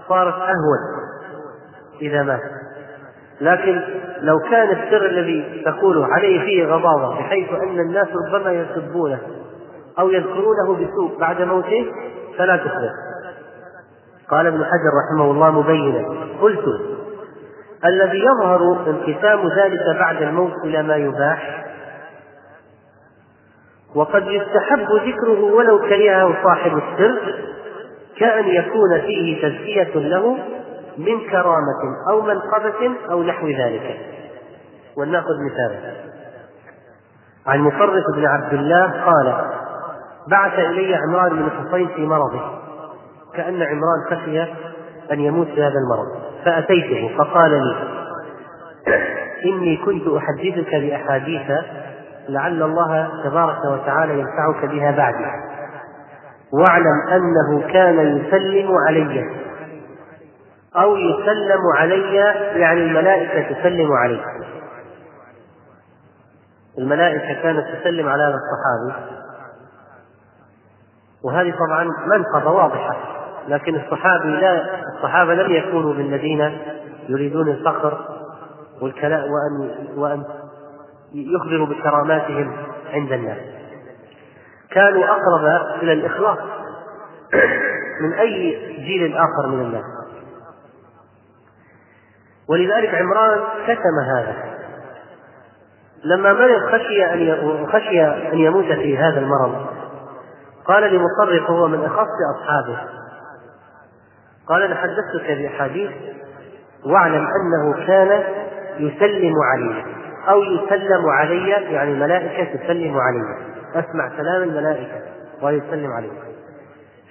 صارت أهون إذا مات. لكن لو كان السر الذي تقوله عليه فيه غضاضة بحيث أن الناس ربما يسبونه أو يذكرونه بسوء بعد موته فلا تخبر قال ابن حجر رحمه الله مبينا. قلت الذي يظهر انقسام ذلك بعد الموت إلى ما يباح. وقد يستحب ذكره ولو كرهه صاحب السر كأن يكون فيه تزكية له من كرامة أو منقبة أو نحو ذلك. ولنأخذ مثالا. عن مصرف بن عبد الله قال بعث إلي عمران بن حصين في مرضه. كأن عمران خشي أن يموت في هذا المرض. فأتيته فقال لي إني كنت أحدثك بأحاديث لعل الله تبارك وتعالى ينفعك بها بعدي. واعلم أنه كان يسلم علي أو يسلم علي يعني الملائكة تسلم علي. الملائكة كانت تسلم على هذا الصحابي. وهذه طبعا منقبة واضحة. لكن الصحابي لا الصحابة لم يكونوا من الذين يريدون الفخر والكلام وأن وأن يخبروا بكراماتهم عند الناس. كانوا أقرب إلى الإخلاص من أي جيل آخر من الناس. ولذلك عمران كتم هذا. لما مرض خشي أن خشي أن يموت في هذا المرض قال لمصرف هو من أخص أصحابه قال أنا حدثتك بأحاديث واعلم أنه كان يسلم علي أو يسلم علي يعني الملائكة تسلم علي. أسمع كلام الملائكة ويسلم علي.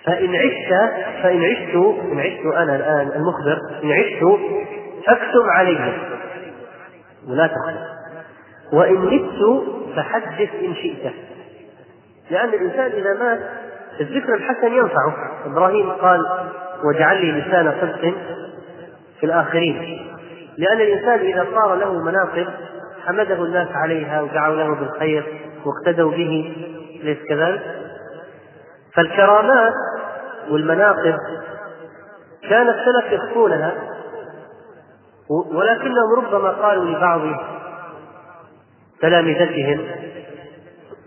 فإن عشت فإن عشت إن عشت أنا الآن المخبر إن عشت فاكتب علي. ولا تخلف وإن مت فحدث إن شئت. لأن الإنسان إذا مات الذكر الحسن ينفعه إبراهيم قال واجعل لي لسان صدق في الآخرين لأن الإنسان إذا صار له مناقب حمده الناس عليها ودعوا له بالخير واقتدوا به ليس كذلك؟ فالكرامات والمناقب كان السلف يخفونها ولكنهم ربما قالوا لبعض تلامذتهم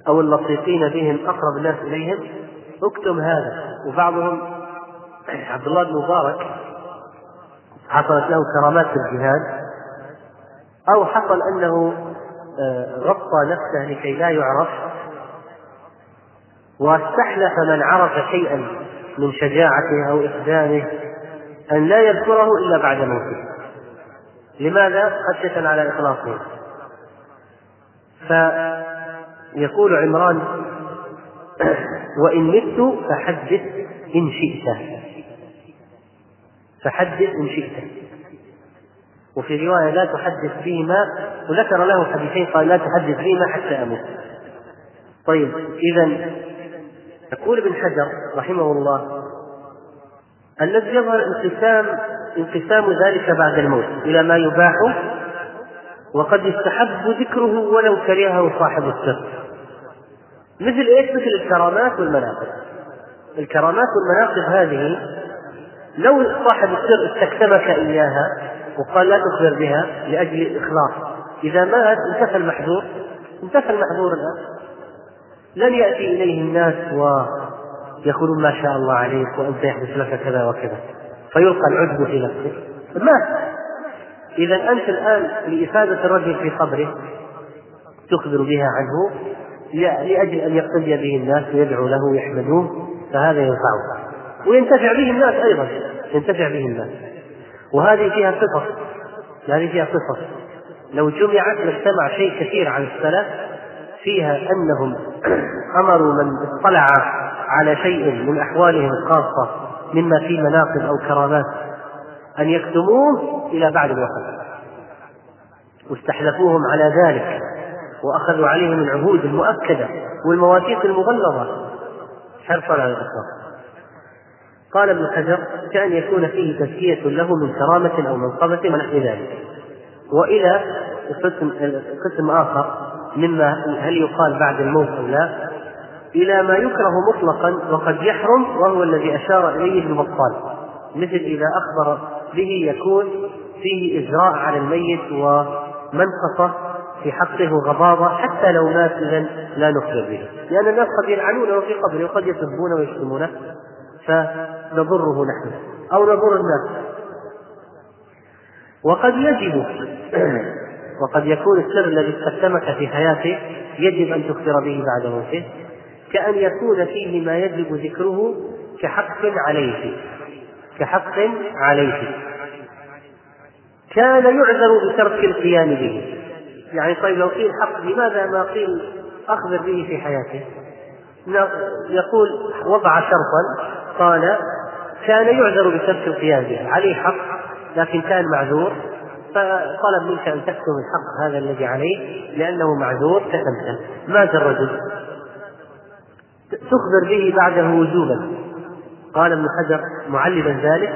أو اللصيقين بهم أقرب الناس إليهم اكتم هذا. وبعضهم عبد الله بن مبارك حصلت له كرامات في الجهاد أو حصل أنه آه، غطى نفسه لكي لا يعرف واستحلف من عرف شيئا من شجاعته أو إقدامه أن لا يذكره إلا بعد موته. لماذا؟ خشية على إخلاصه. فيقول عمران وإن مت فحدث إن شئت. فحدث إن شئت. وفي رواية لا تحدث بهما وذكر له حديثين قال لا تحدث بهما حتى أموت طيب إذا يقول ابن حجر رحمه الله الذي يظهر انقسام انقسام ذلك بعد الموت إلى ما يباح وقد يستحب ذكره ولو كرهه صاحب السر مثل إيش؟ مثل الكرامات والمناقب. الكرامات والمناقب هذه لو صاحب السر استكتبك إياها وقال لا تخبر بها لأجل الإخلاص إذا مات انتفى المحذور انتفى المحذور الآن. لن يأتي إليه الناس ويقولون ما شاء الله عليك وأنت يحدث لك كذا وكذا فيلقى العجب في نفسه. مات. إذا أنت الآن لإفادة الرجل في قبره تخبر بها عنه لأجل أن يقتدي به الناس ويدعو له ويحمدوه فهذا ينفعه. وينتفع به الناس أيضا ينتفع به الناس. وهذه فيها قصص هذه فيها قصص. لو جمعت لاجتمع شيء كثير عن السلف فيها أنهم [coughs] أمروا من اطلع على شيء من أحوالهم الخاصة مما فيه مناقب أو كرامات أن يكتموه إلى بعد الوفاة. واستحلفوهم على ذلك. وأخذوا عليهم العهود المؤكدة والمواثيق المغلظة. حرصا على الإخلاص قال ابن حجر كأن يكون فيه تزكية له من كرامة أو منصبة ونحو ذلك. وإلى قسم قسم آخر مما هل يقال بعد الموت أو لا إلى ما يكره مطلقا وقد يحرم وهو الذي أشار إليه ابن بطال مثل إذا أخبر به يكون فيه إجراء على الميت ومنقصة في حقه غضاضة حتى لو مات إذا لا نخبر به. لأن الناس قد يلعنونه في قبره وقد يسبونه ويشتمونه فنضره نحن أو نضر الناس. وقد يجب [clears throat] وقد يكون السر الذي استخدمك في حياته يجب أن تخبر به بعد موته كأن يكون فيه ما يجب ذكره كحق عليه كحق عليه. كان يعذر بترك القيام به. يعني طيب لو قيل حق لماذا ما قيل أخبر به في حياته؟ يقول وضع شرطا قال كان يعذر بترك القيام به عليه حق لكن كان معذور فطلب منك أن تكتم الحق هذا الذي عليه لأنه معذور كتمته مات الرجل. تخبر به بعده وجوبا. قال ابن حجر معلما ذلك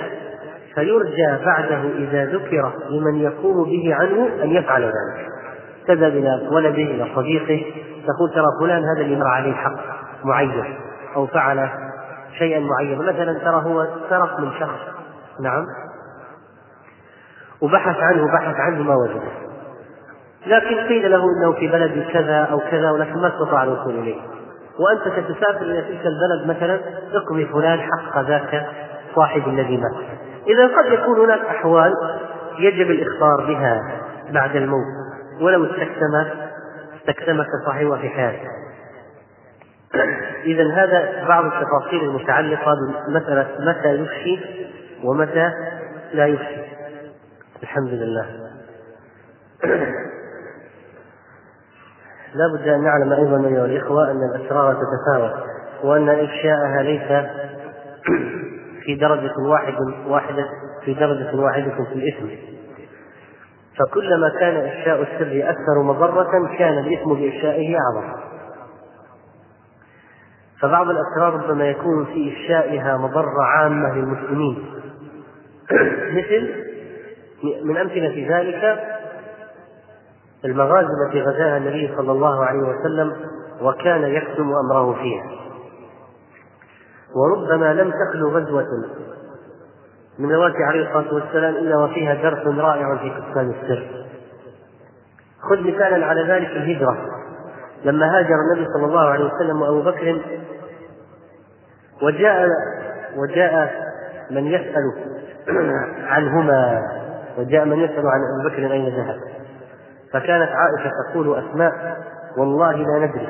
فيرجى بعده إذا ذكر لمن يقوم به عنه أن يفعل ذلك. تذهب إلى ولده إلى صديقه تقول ترى فلان هذا اللي مر عليه حق معين أو فعل شيئا معينا مثلا ترى هو سرق من شخص. نعم. وبحث عنه بحث عنه ما وجده لكن قيل له إنه في بلد كذا أو كذا ولكن ما استطاع الوصول إليه. وأنت ستسافر إلى تلك البلد مثلا اقضي فلان حق ذاك صاحب الذي مات. إذا قد يكون هناك أحوال يجب الإخبار بها بعد الموت. ولو استكتم استكتمك صاحبها في حياته إذا هذا بعض التفاصيل المتعلقة بمسألة متى يفشي ومتى لا يفشي. الحمد لله. لا بد أن نعلم أيضا أيها الإخوة أن الأسرار تتفاوت وأن إفشاءها ليس في درجة واحد واحدة في درجة واحدة في الإثم. فكلما كان إفشاء السر أكثر مضرة كان الإثم بإفشائه أعظم. فبعض الأسرار ربما يكون في إفشائها مضرة عامة للمسلمين. [clears throat] مثل من أمثلة ذلك المغازي التي غزاها النبي صلى الله عليه وسلم وكان يكتم أمره فيها. وربما لم تخلو غزوة من غزواته عليه الصلاة والسلام إلا وفيها درس رائع في كتمان السر خذ مثالا على ذلك الهجرة. لما هاجر النبي صلى الله عليه وسلم وأبو بكر وجاء وجاء من يسأل عنهما وجاء من يسأل عن أبي بكر أين ذهب. فكانت عائشة تقول أسماء والله لا ندري.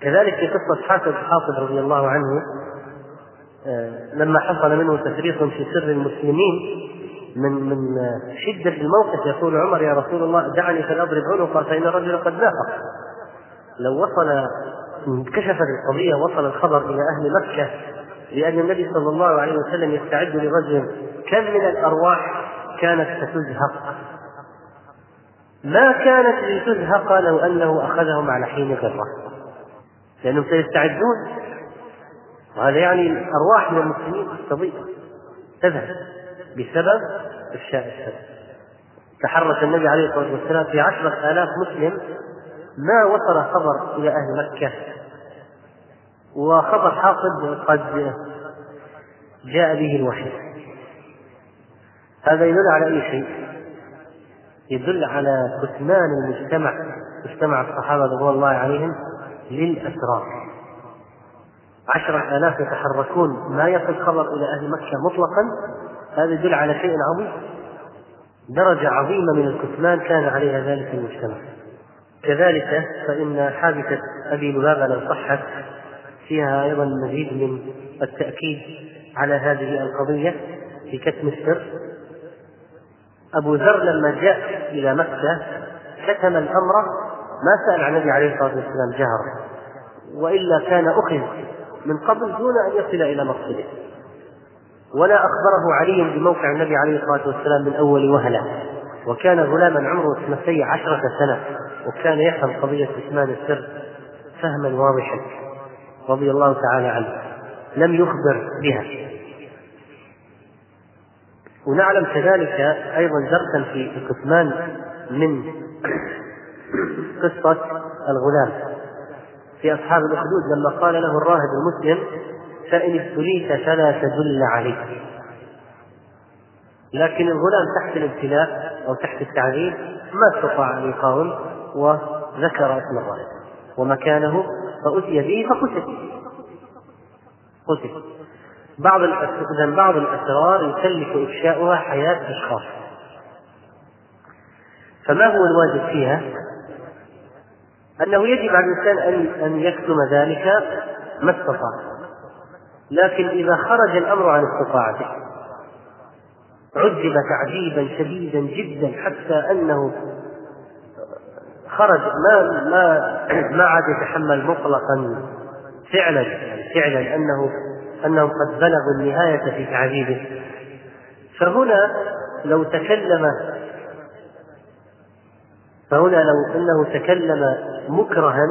كذلك في قصة حافظ حافظ رضي الله عنه لما حصل منه تفريط في سر المسلمين من من شدة الموقف يقول عمر يا رسول الله دعني فلأضرب عنقه فإن الرجل قد نافق لو وصل انكشفت القضية وصل الخبر إلى أهل مكة لأن النبي صلى الله عليه وسلم يستعد لرجل كم من الأرواح كانت ستزهق. ما كانت لتزهق لو أنه أخذهم على حين غرة لأنهم سيستعدون وهذا يعني الأرواح من المسلمين تستضيء تذهب بسبب إفشاء السر تحرك النبي عليه الصلاة والسلام في عشرة آلاف مسلم ما وصل خبر إلى أهل مكة. وخبر حاصل قد جاء به الوحي. هذا يدل على أي شيء؟ يدل على كتمان المجتمع مجتمع الصحابة رضوان الله عليهم للأسرار. عشرة آلاف يتحركون ما يصل خبر إلى أهل مكة مطلقا. هذا يدل على شيء عظيم. درجة عظيمة من الكتمان كان عليها ذلك المجتمع. كذلك فإن حادثة أبي لبابة لو صحت فيها أيضا مزيد من التأكيد على هذه القضية في كتم السر. أبو ذر لما جاء إلى مكة كتم الأمر ما سأل عن النبي عليه الصلاة والسلام جهرا وإلا كان أخذ من قبل دون أن يصل إلى مقصده. ولا أخبره علي بموقع النبي عليه الصلاة والسلام من أول وهلة. وكان غلاما عمره اثنتي عشرة سنة وكان يفهم قضية كتمان السر فهما واضحا. رضي الله تعالى عنه. لم يخبر بها. ونعلم كذلك أيضا درسا في الكتمان من قصة الغلام. في أصحاب الأخدود لما قال له الراهب المسلم فإن ابتليت فلا تدل عليه لكن الغلام تحت الابتلاء أو تحت التعذيب ما استطاع أن يقاوم وذكر اسم الراهب. ومكانه فأتي به فقتل. قتل. بعض إذا بعض الأسرار يكلف إفشاؤها حياة أشخاص. فما هو الواجب فيها؟ أنه يجب على الإنسان أن أن يكتم ذلك ما استطاع. لكن إذا خرج الأمر عن استطاعته عذب تعذيبا شديدا جدا حتى أنه خرج ما ما ما عاد يتحمل مطلقا فعلا يعني فعلا أنه أنهم قد بلغوا النهاية في تعذيبه فهنا لو تكلم فهنا لو أنه تكلم مكرها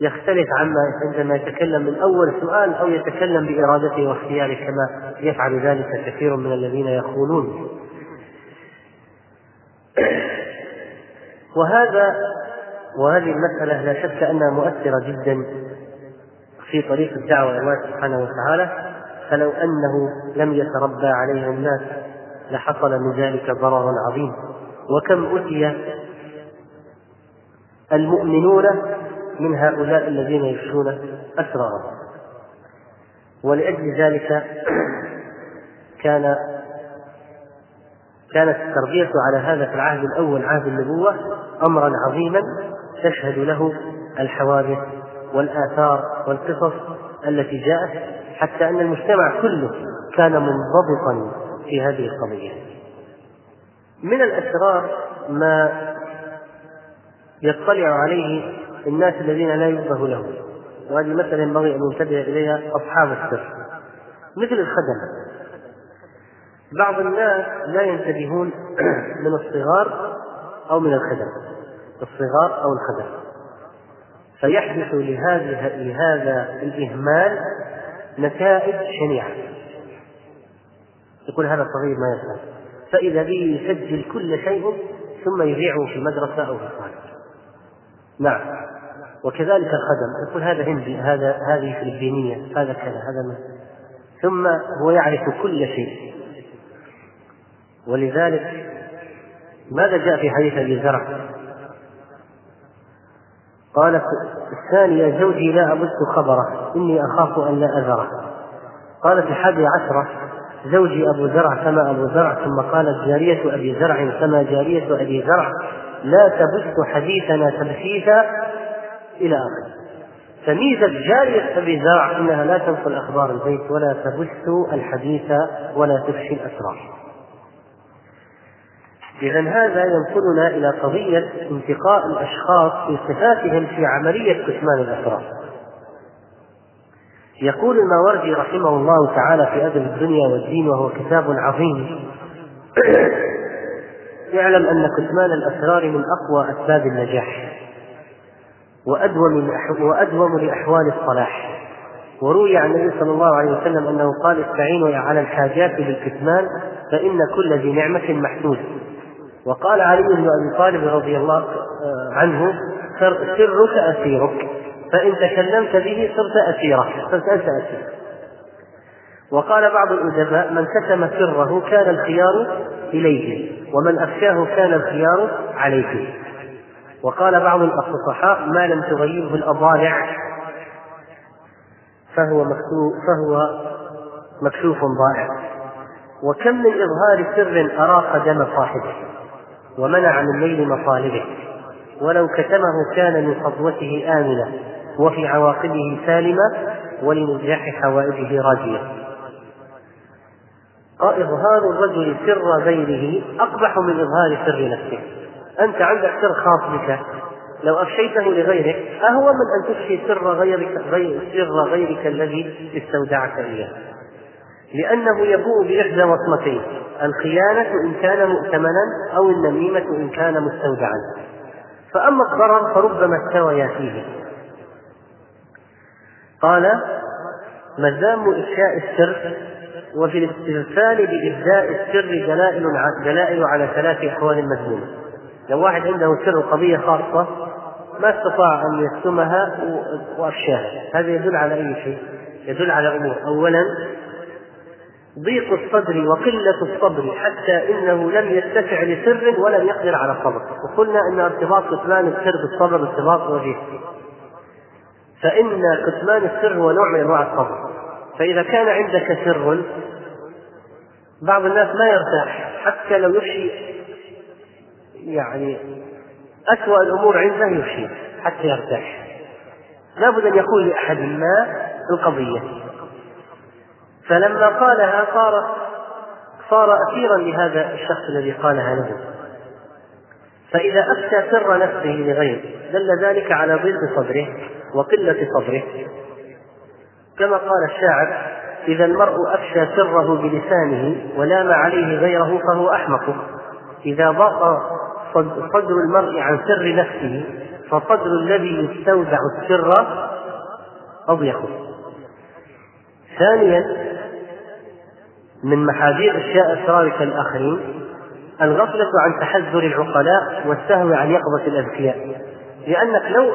يختلف عما عندما يتكلم من أول سؤال أو يتكلم بإرادته واختياره كما يفعل ذلك كثير من الذين يخونون [clears throat] وهذا وهذه المسألة لا شك أنها مؤثرة جدا في طريق الدعوة إلى الله سبحانه وتعالى. فلو أنه لم يتربى عليها الناس لحصل من ذلك ضرر عظيم. وكم أتي المؤمنون من هؤلاء الذين يفشون أسرارهم. ولأجل ذلك كان كانت التربية على هذا في العهد الأول عهد النبوة أمرا عظيما تشهد له الحوادث والآثار والقصص التي جاءت حتى أن المجتمع كله كان منضبطا في هذه القضية. من الأسرار ما يطلع عليه الناس الذين لا ينبه لهم وهذه مسألة ينبغي أن ينتبه إليها أصحاب السر. مثل الخدم. بعض الناس لا ينتبهون [clears throat] من الصغار أو من الخدم. الصغار أو الخدم. فيحدث لهذه لهذا الإهمال نتائج شنيعة. يقول هذا الصغير ما يفهم فإذا به يسجل كل شيء ثم يذيعه في المدرسة أو في الخارج نعم. وكذلك الخدم. يقول هذا هندي هذا هذه فلبينية هذا كذا هذا من ثم هو يعرف كل شيء. ولذلك ماذا جاء في حديث أبي زرع قالت الثانية زوجي لا أبث خبره إني أخاف أن لا أذره. قالت الحادية عشرة زوجي أبو زرع كما أبو زرع ثم قالت جارية أبي زرع كما جارية أبي زرع لا تبث حديثنا تبثيثا إلى آخره. فميزة جارية أبي زرع أنها لا تنقل أخبار البيت ولا تبث الحديث ولا تفشي الأسرار. إذا هذا ينقلنا إلى قضية انتقاء الأشخاص في صفاتهم في عملية كتمان الأسرار. يقول الماوردي رحمه الله تعالى في أدب الدنيا والدين وهو كتاب عظيم. [clears throat] يعلم أن كتمان الأسرار من أقوى أسباب النجاح وأدوم وأدوم لأحوال الصلاح. وروي عن النبي صلى الله عليه وسلم أنه قال استعينوا على الحاجات بالكتمان فإن كل ذي نعمة محسود وقال علي بن أبي طالب رضي الله عنه سرك أسيرك. فإن تكلمت به صرت أسيرا صرت أنت أسير وقال بعض الأدباء من كتم سره كان الخيار إليه ومن أخشاه كان الخيار عليه. وقال بعض الفصحاء ما لم تغيره الأضالع. فهو مكشوف فهو مكشوف ضائع. وكم من إظهار سر أراق دم صاحبه ومنع من نيل مطالبه ولو كتمه كان من خطوته آمنة. وفي عواقبه سالمة ولنجاح حوائجه راجية. إظهار الرجل سر غيره أقبح من إظهار سر نفسه. أنت عندك سر خاص بك. لو أفشيته لغيرك أهون من أن تفشي سر غيرك غير سر غيرك الذي استودعك إياه. لأنه يبوء بإحدى وصمتين الخيانة إن كان مؤتمنا أو النميمة إن كان مستودعا. فأما الضرر فربما استويا فيه قال مدام إفشاء السر وفي الاستغفال بإبداء السر دلائل دلائل على ثلاث أحوال مذمومة لو واحد عنده سر قضية خاصة ما استطاع أن يكتمها وأفشاها هذا يدل على أي شيء؟ يدل على أمور. أولا ضيق الصدر وقلة الصبر حتى إنه لم يتسع لسر ولم يقدر على الصبر وقلنا أن ارتباط كتمان السر بالصبر ارتباط وجيه فإن كتمان السر هو نوع من أنواع الصبر. فإذا كان عندك سر بعض الناس ما يرتاح حتى لو يفشي يعني أسوأ الأمور عنده يفشي حتى يرتاح. لابد أن يقول لأحد ما القضية. فلما قالها صار صار أسيرا لهذا الشخص الذي قالها له. فإذا أفتى سر نفسه لغيره دل ذلك على ضيق صدره وقلة صبره كما قال الشاعر إذا المرء أفشى سره بلسانه ولام عليه غيره فهو أحمق. إذا ضاق صدر المرء عن سر نفسه فصدر الذي يستودع السر أضيق. ثانيا من محاذير أشياء إسرارك الآخرين الغفلة عن تحذر العقلاء والسهو عن يقظة الأذكياء. لأنك لو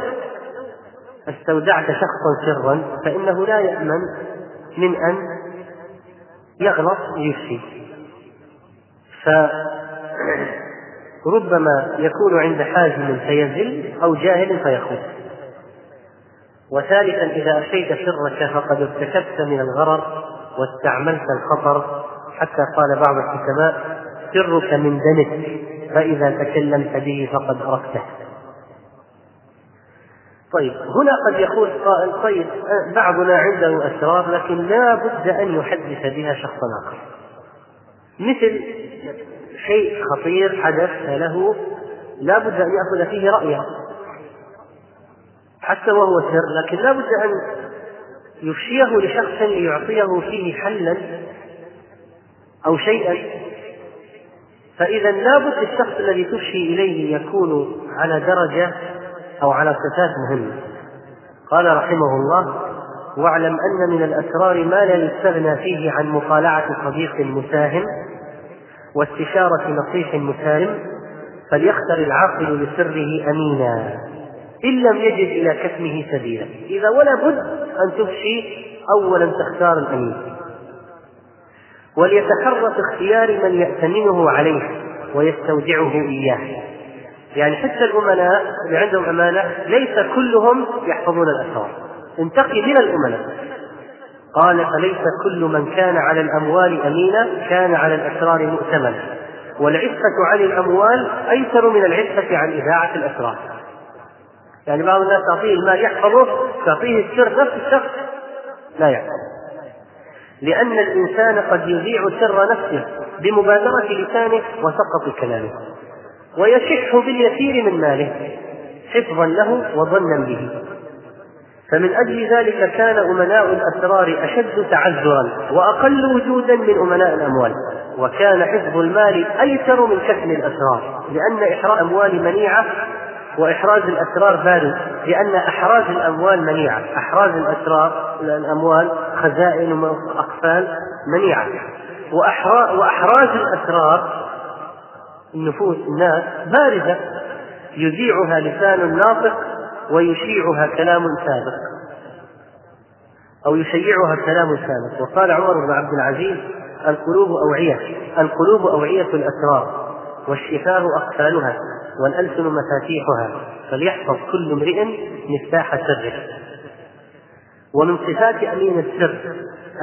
استودعت شخصا سرا فإنه لا يأمن من أن يغلط ويفشي فربما يكون عند حازم فيزل أو جاهل فيخوف. وثالثا إذا أفشيت سرك فقد ارتكبت من الغرر واستعملت الخطر. حتى قال بعض الحكماء سرك من دنك فإذا تكلمت به فقد أركته. طيب هنا قد يقول قائل طيب بعضنا عنده أسرار لكن لا بد أن يحدث بها شخصا آخر. مثل شيء خطير حدث له لا بد أن يأخذ فيه رأيه حتى وهو سر لكن لا بد أن يفشيه لشخص ليعطيه فيه حلا أو شيئا. فإذا لابد الشخص الذي تفشي إليه يكون على درجة أو على صفات مهمة قال رحمه الله واعلم أن من الأسرار ما لا يستغنى فيه عن مطالعة صديق مساهم واستشارة نصيح مسالم فليختر العاقل لسره أمينا إن لم يجد إلى كتمه سبيلا. إذا ولا بد أن تفشي أولا تختار الأمين. وليتحرى في اختيار من يأتمنه عليه ويستودعه إياه. يعني حتى الأمناء اللي عندهم أمانة ليس كلهم يحفظون الأسرار انتقي من الأمناء. قال فليس كل من كان على الأموال أمينا كان على الأسرار مؤتمنا. والعفة عن الأموال أيسر من العفة عن إذاعة الأسرار. يعني بعض الناس تعطيه المال يحفظه تعطيه السر نفس الشخص لا يعلم لأن الإنسان قد يذيع سر نفسه بمبادرة لسانه وسقط كلامه. ويشح باليسير من ماله حفظا له وظنا به. فمن أجل ذلك كان أمناء الأسرار أشد تعذرا وأقل وجودا من أمناء الأموال. وكان حفظ المال أيسر من كتم الأسرار لأن إحراز الأموال منيعة وإحراز الأسرار بارد لأن أحراز الأموال منيعة. أحراز الأسرار الأموال خزائن وأقفال منيعة. وأحراز الأسرار النفوس الناس باردة يذيعها لسان ناطق ويشيعها كلام سابق. أو يشيعها كلام سابق. وقال عمر بن عبد العزيز القلوب أوعية القلوب أوعية الأسرار والشفاه أقفالها والألسن مفاتيحها فليحفظ كل امرئ مفتاح سره. ومن صفات أمين السر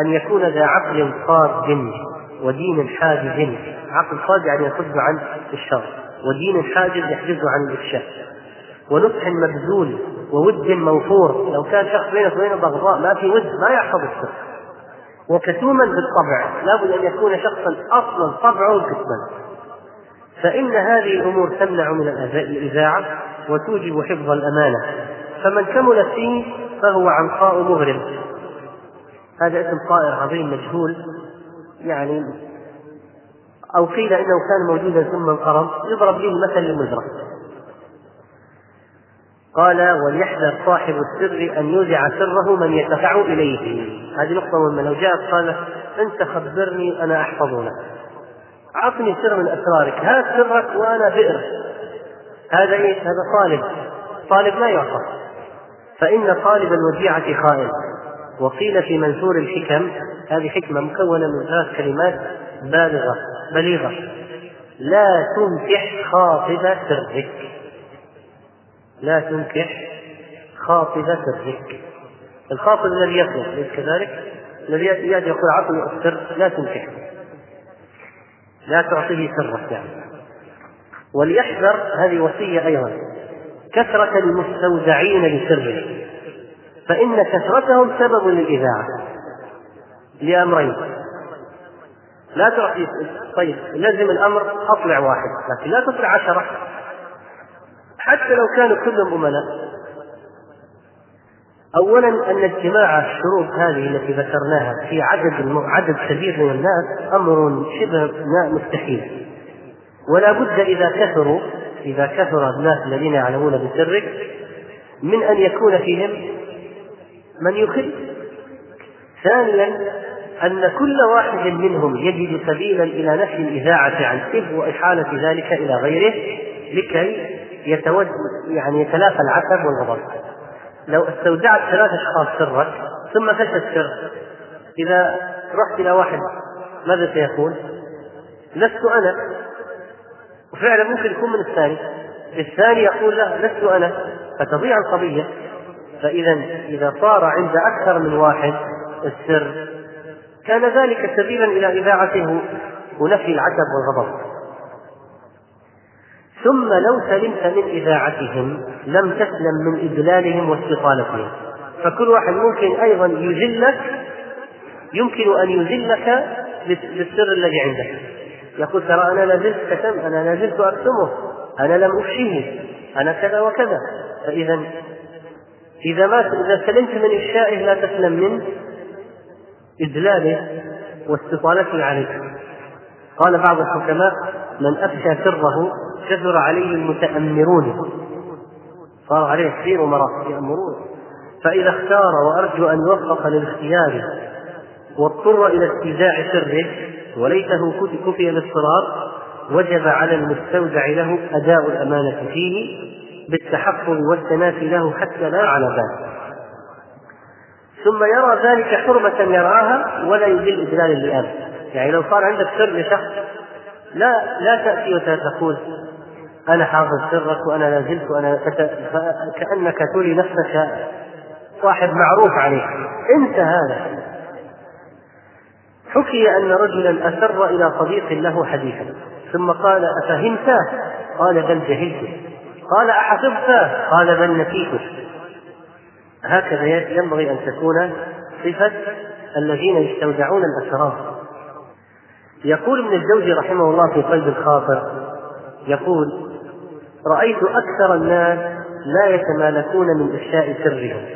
أن يكون ذا عقل صاد ودين حاجز. عقل صاد يعني يصد عن الشر ودين حاجز يحجز عن الإفشاء. ونصح مبذول وود موفور لو كان شخص بينك وبينه بغضاء ما في ود ما يحفظ السر وكتوما بالطبع لابد أن يكون شخصا أصلا طبعه الكتمان فإن هذه الأمور تمنع من الإذاعة وتوجب حفظ الأمانة. فمن كملت فيه فهو عنقاء مغرم. هذا اسم طائر عظيم مجهول يعني أو قيل إنه كان موجودا ثم انقرض يضرب به مثل للمجرى قال وليحذر صاحب السر أن يودع سره من يدفع إليه. هذه نقطة مهمة. لو جاء قال أنت خبرني أنا أحفظ لك أعطني سر من أسرارك هات سرك وأنا بئر. هذا إيه؟ هذا طالب. طالب لا يعطى. فإن طالب الوديعة خائن. وقيل في منثور الحكم هذه حكمة مكونة من ثلاث كلمات بالغة. بليغة. لا تنكح خاطب سرك. لا تنكح خاطب سرك. الخاطب الذي يطلب ليس كذلك؟ الذي يأتي يقول عطني السر لا تنكحه لا تعطيه سرك يعني وليحذر هذه وصية أيضا. كثرة المستودعين لسره. فإن كثرتهم سبب للإذاعة. لأمرين. لا تعطي طيب لازم الأمر أطلع واحد لكن لا تطلع عشرة. حتى لو كانوا كلهم أمناء. أولا أن اجتماع الشروط هذه التي ذكرناها في عدد عدد كبير من الناس أمر شبه مستحيل. ولا بد إذا كثروا إذا كثر الناس الذين يعلمون بسرك من أن يكون فيهم من يخل. ثانيا أن كل واحد منهم يجد سبيلا إلى نفي الإذاعة عنه وإحالة ذلك إلى غيره لكي يتوجه يعني يتلافى العتب والغضب. لو استودعت ثلاث أشخاص سرك ثم فشى السر إذا رحت إلى واحد ماذا سيقول؟ لست أنا. وفعلا ممكن يكون من الثاني. الثاني يقول لا لست أنا. فتضيع القضية فإذا إذا صار عند أكثر من واحد السر كان ذلك سبيلا إلى إذاعته ونفي العتب والغضب. ثم لو سلمت من إذاعتهم لم تسلم من إذلالهم واستطالتهم. فكل واحد ممكن أيضا يذلك يمكن أن يذلك بالسر الذي عندك يقول ترى أنا لا زلت كتم أنا لا زلت أكتمه أنا لم أفشيه أنا كذا وكذا. فإذا إذا ما إذا سلمت من إفشائه لا تسلم من إذلاله واستطالته عليه. قال بعض الحكماء من أفشى سره كثر عليه المتأمرون. صار عليه كثير أمراء يأمرون. فإذا اختار وأرجو أن يوفق للاختيار واضطر إلى استيداع سره وليته كفي الاضطرار وجب على المستودع له أداء الأمانة فيه بالتحفظ والتنافي له حتى لا على ذلك. ثم يرى ذلك حرمة يرعاها ولا يجل إدلال اللئام يعني لو صار عندك سر لشخص لا لا تأتي وتقول أنا حافظ سرك وأنا لا زلت وأنا كأنك تولي نفسك واحد معروف عليك. انت هذا. حكي أن رجلا أسر إلى صديق له حديثا ثم قال أفهمته؟ قال بل جهلته. قال أحفظته؟ قال بل نسيته. هكذا ينبغي أن تكون صفة الذين يستودعون الأسرار. يقول ابن الجوزي رحمه الله في قلب الخاطر يقول رأيت أكثر الناس لا يتمالكون من إفشاء سرهم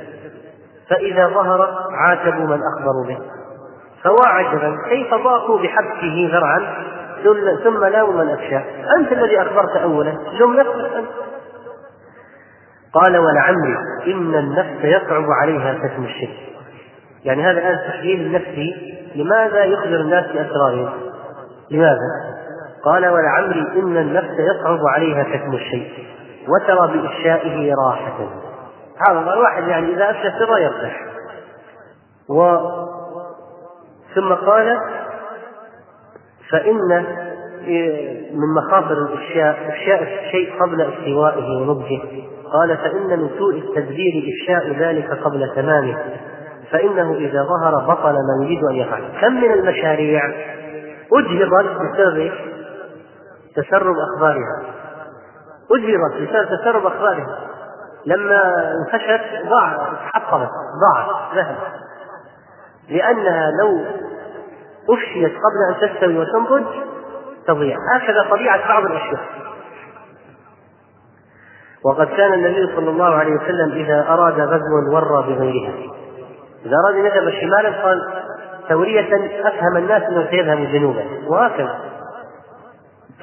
فإذا ظهر عاتبوا من أخبروا به فوا عجبا كيف ضاقوا بحبسه ذرعا ثم لاموا من أفشى أنت الذي أخبرت أولا نفسك أنت. قال ولعمري إن النفس يصعب عليها كتم الشرك. يعني هذا الآن تحليل نفسي لماذا يخبر الناس بأسرارهم؟ لماذا؟ قال ولعمري إن النفس يصعب عليها كتم الشيء وترى بإفشائه راحة. هذا الواحد يعني إذا أفشى سرا يرتاح و ثم قال فإن من مخاطر الإفشاء إفشاء الشيء قبل استوائه ونضجه. قال فإن من سوء التدبير إفشاء ذلك قبل تمامه. فإنه إذا ظهر بطل ما يريد أن يفعل. كم من المشاريع أجهضت بسبب تسرب أخبارها؟ أجهضت بسبب تسرب أخبارها. لما انفشت ضاع حطمت ضاعت ذهب لأنها لو أفشيت قبل أن تستوي وتنضج تضيع هكذا طبيعة بعض الأشياء. وقد كان النبي صلى الله عليه وسلم إذا أراد غزوا ورى بغيرها إذا أراد أن يذهب شمالا قال تورية أفهم الناس أنه سيذهب جنوبا. وهكذا.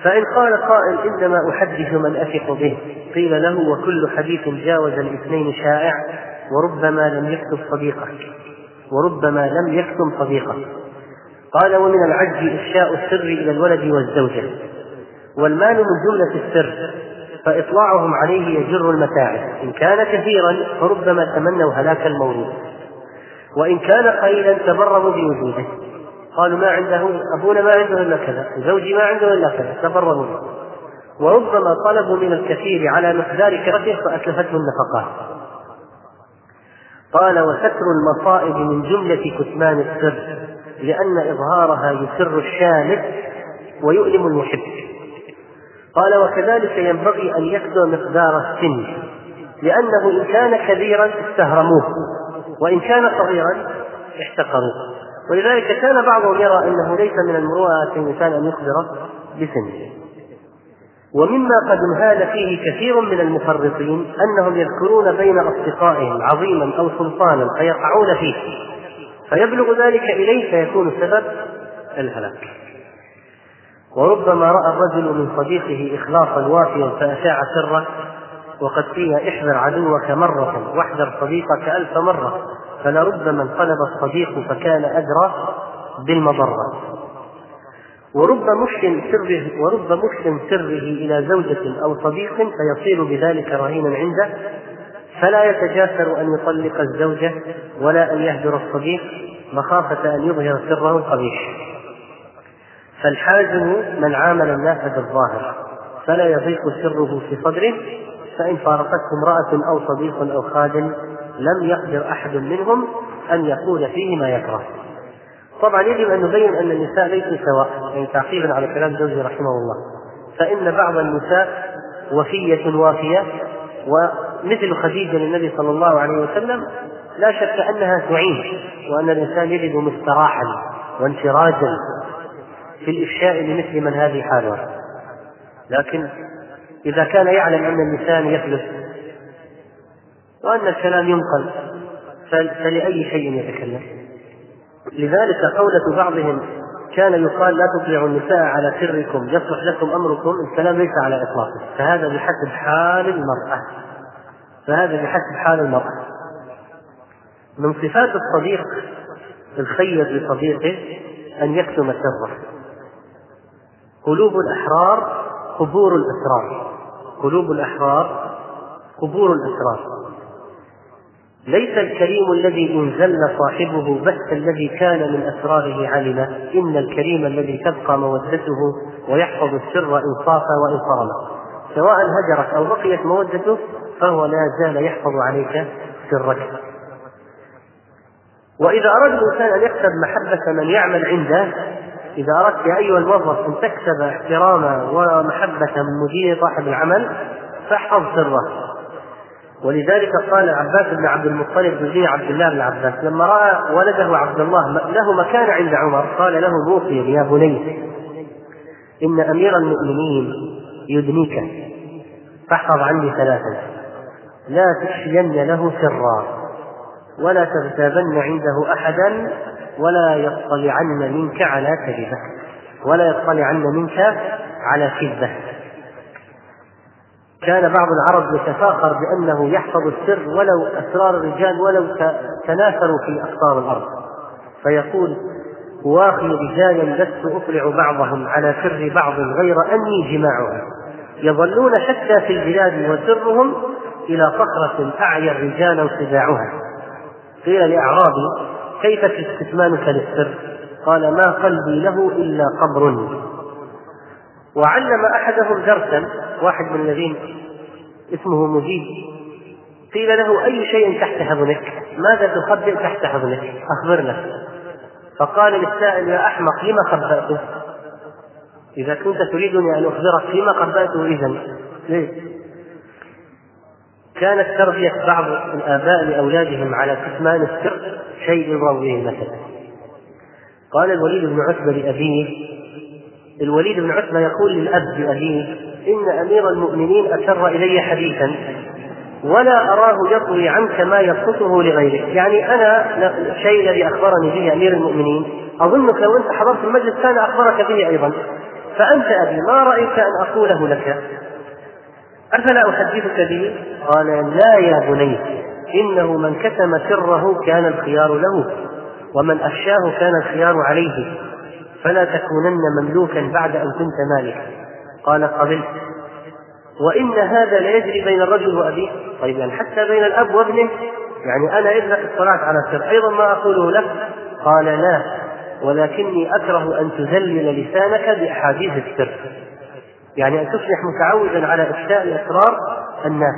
فإن قال قائل إنما أحدث من أثق به. قيل له وكل حديث جاوز الاثنين شائع وربما لم يكتب صديقه وربما لم يكتم صديقه قال ومن العجز إفشاء السر إلى الولد والزوجة. والمال من جملة السر فإطلاعهم عليه يجر المتاعب. إن كان كثيرا فربما تمنوا هلاك المولود. وإن كان قليلا تبرموا بوجوده. قالوا ما عنده أبونا ما عنده إلا كذا زوجي ما عنده إلا كذا تبرموا وربما طلبوا من الكثير على مقدار كرته فأتلفته النفقات. قال وستر المصائب من جملة كتمان السر. لأن إظهارها يسر الشامت ويؤلم المحب. قال وكذلك ينبغي أن يكثر مقدار السن لأنه إن كان كبيرا استهرموه وإن كان صغيرا احتقروه. ولذلك كان بعضهم يرى أنه ليس من المروءة الإنسان أن يخبر بسنه. ومما قد انهال فيه كثير من المفرطين أنهم يذكرون بين أصدقائهم عظيما أو سلطانا فيقعون فيه. فيبلغ ذلك إليه فيكون سبب الهلاك. وربما رأى الرجل من صديقه إخلاصا وافيا فأشاع سره وقد فيها احذر عدوك مرة واحذر صديقك ألف مرة. فلربما انقلب الصديق فكان أدرى بالمضرة. ورب مشكل سره ورب مشكل سره إلى زوجة أو صديق فيصير بذلك رهينا عنده. فلا يتجاسر أن يطلق الزوجة ولا أن يهجر الصديق مخافة أن يظهر سره القبيح. فالحازم من عامل الناس بالظاهر فلا يضيق سره في صدره فإن فارقته امرأة أو صديق أو خادم لم يقدر أحد منهم أن يقول فيه ما يكره. طبعا يجب أن نبين أن النساء ليسوا سواء يعني تعقيبا على كلام زوجي رحمه الله. فإن بعض النساء وفية وافية ومثل خديجة للنبي صلى الله عليه وسلم لا شك أنها تعين وأن الإنسان يجد مستراحا وانفراجا في الإفشاء لمثل من هذه حالها لكن إذا كان يعلم أن اللسان يفلت وأن الكلام ينقل فلأي شيء يتكلم؟ لذلك قولة بعضهم كان يقال لا تطيعوا النساء على سركم يصلح لكم أمركم الكلام ليس على إطلاقه. فهذا بحسب حال المرأة. فهذا بحسب حال المرأة. من صفات الصديق الخير لصديقه أن يكتم سره. قلوب الأحرار قبور الأسرار. قلوب الأحرار قبور الأسرار. ليس الكريم الذي إن زل صاحبه بس الذي كان من أسراره علم إن الكريم الذي تبقى مودته ويحفظ السر وإن صام سواء هجرت أو بقيت مودته فهو لا زال يحفظ عليك سرك. وإذا أراد الإنسان أن يكسب محبة من يعمل عنده إذا أردت يا أيها الموظف أن تكسب احترام ومحبة من مدير صاحب العمل فاحفظ سره. ولذلك قال العباس بن عبد المطلب بن عبد الله بن عباس لما رأى ولده عبد الله له مكان عند عمر قال له موصي يا بني. إن أمير المؤمنين يدنيك فاحفظ عني ثلاثا لا تخشين له سرا ولا تغتابن عنده أحدا ولا يطلعن منك على كذبة ولا يطلعن منك على كذبة. كان بعض العرب يتفاخر بأنه يحفظ السر ولو أسرار الرجال ولو تناثروا في أقطار الأرض. فيقول واخي رجالا لست أطلع بعضهم على سر بعض غير أني جماعهم. يظلون شتى في البلاد وسرهم إلى صخرة أعيا الرجال صداعها. قيل لأعرابي كيف استثمانك للسر؟ قال ما قلبي له إلا قبر. وعلم أحدهم درسا واحد من الذين اسمه مجيب. قيل له أي شيء تحت حضنك ماذا تخبئ تحت حضنك أخبرنا. فقال للسائل يا أحمق لما خبأته إذا كنت تريدني أن أخبرك لما خبأته إذا ليه؟ كانت تربية بعض الآباء لأولادهم على كتمان السر شيء يضرب به المثل قال الوليد بن عتبة لأبيه الوليد بن عتبة يقول للأب لأبيه إن أمير المؤمنين أسر إلي حديثا ولا أراه يطوي عنك ما يبسطه لغيرك. يعني أنا الشيء الذي أخبرني به أمير المؤمنين أظنك لو أنت حضرت المجلس كان أخبرك به أيضا. فأنت أبي ما رأيت أن أقوله لك؟ أفلا أحدثك به قال لا يا بني إنه من كتم سره كان الخيار له ومن أفشاه كان الخيار عليه فلا تكونن مملوكا بعد أن كنت مالكا. قال قبلت. وإن هذا ليجري بين الرجل وأبيه. طيب يعني حتى بين الأب وابنه يعني أنا ابنك اطلعت على سر أيضا ما أقوله لك. قال لا ولكني أكره أن تذلل لسانك بأحاديث السر. يعني أن تصبح متعودا على إفشاء أسرار الناس.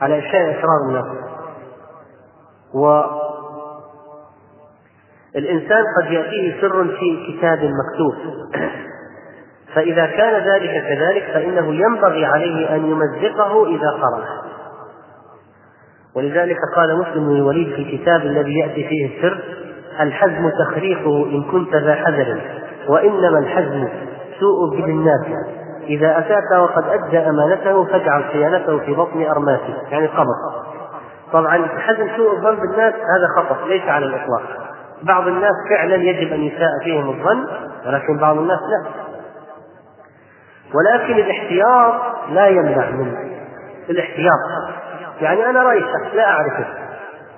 على إفشاء أسرار الناس. و الإنسان قد يأتيه سر في كتاب مكتوب. فإذا كان ذلك كذلك فإنه ينبغي عليه أن يمزقه إذا قرأه ولذلك قال مسلم بن الوليد في الكتاب الذي يأتي فيه السر الحزم تخريقه إن كنت ذا حذر وإنما الحزم سوء ابن الناس. إذا أتاك وقد أدى أمانته فاجعل صيانته في بطن أرماته يعني قبض طبعا حزم سوء الظن بالناس هذا خطأ ليس على الإطلاق. بعض الناس فعلا يجب أن يساء فيهم الظن ولكن بعض الناس لا. ولكن الاحتياط لا يمنع من الاحتياط. يعني أنا رأي شخص لا أعرفه.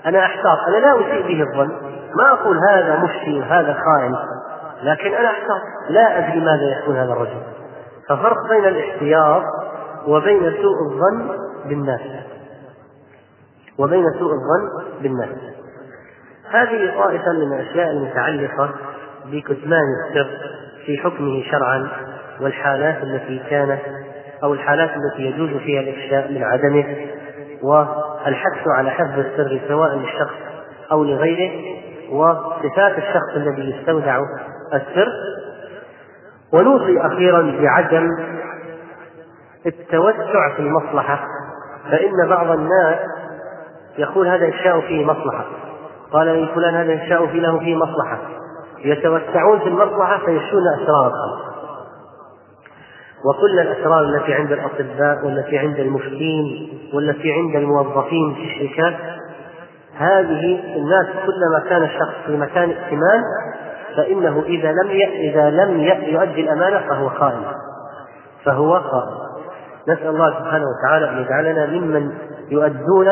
أنا أحتاط. أنا لا أسيء به الظن. ما أقول هذا مفتي وهذا خائن. لكن أنا أحتاط. لا أدري ماذا يكون هذا الرجل. ففرق بين الاحتياط وبين سوء الظن بالناس. وبين سوء الظن بالناس. هذه طائفة من الأشياء المتعلقة بكتمان السر في حكمه شرعا. والحالات التي كانت أو الحالات التي يجوز فيها الإفشاء من عدمه والحث على حفظ السر سواء للشخص أو لغيره وصفات الشخص الذي يستودع السر. ونوصي أخيرا بعدم التوسع في المصلحة فإن بعض الناس يقول هذا إفشاء فيه مصلحة. قال لي فلان هذا إنشاء في له فيه مصلحة. يتوسعون في المصلحة فيشون الخلق وكل الأسرار التي عند الأطباء والتي عند المفتين والتي عند الموظفين في الشركات هذه الناس كلما كان الشخص في مكان ائتمان فإنه إذا لم إذا لم يؤدي الأمانة فهو خائن. فهو خائن. نسأل الله سبحانه وتعالى أن يجعلنا ممن يؤدون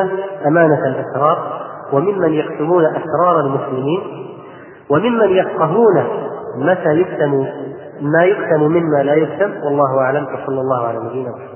أمانة الأسرار وممن يكتمون أسرار المسلمين وممن يفقهون متى يكتم ما يكتم مما لا يكتم والله أعلم وصلى الله على نبينا محمد.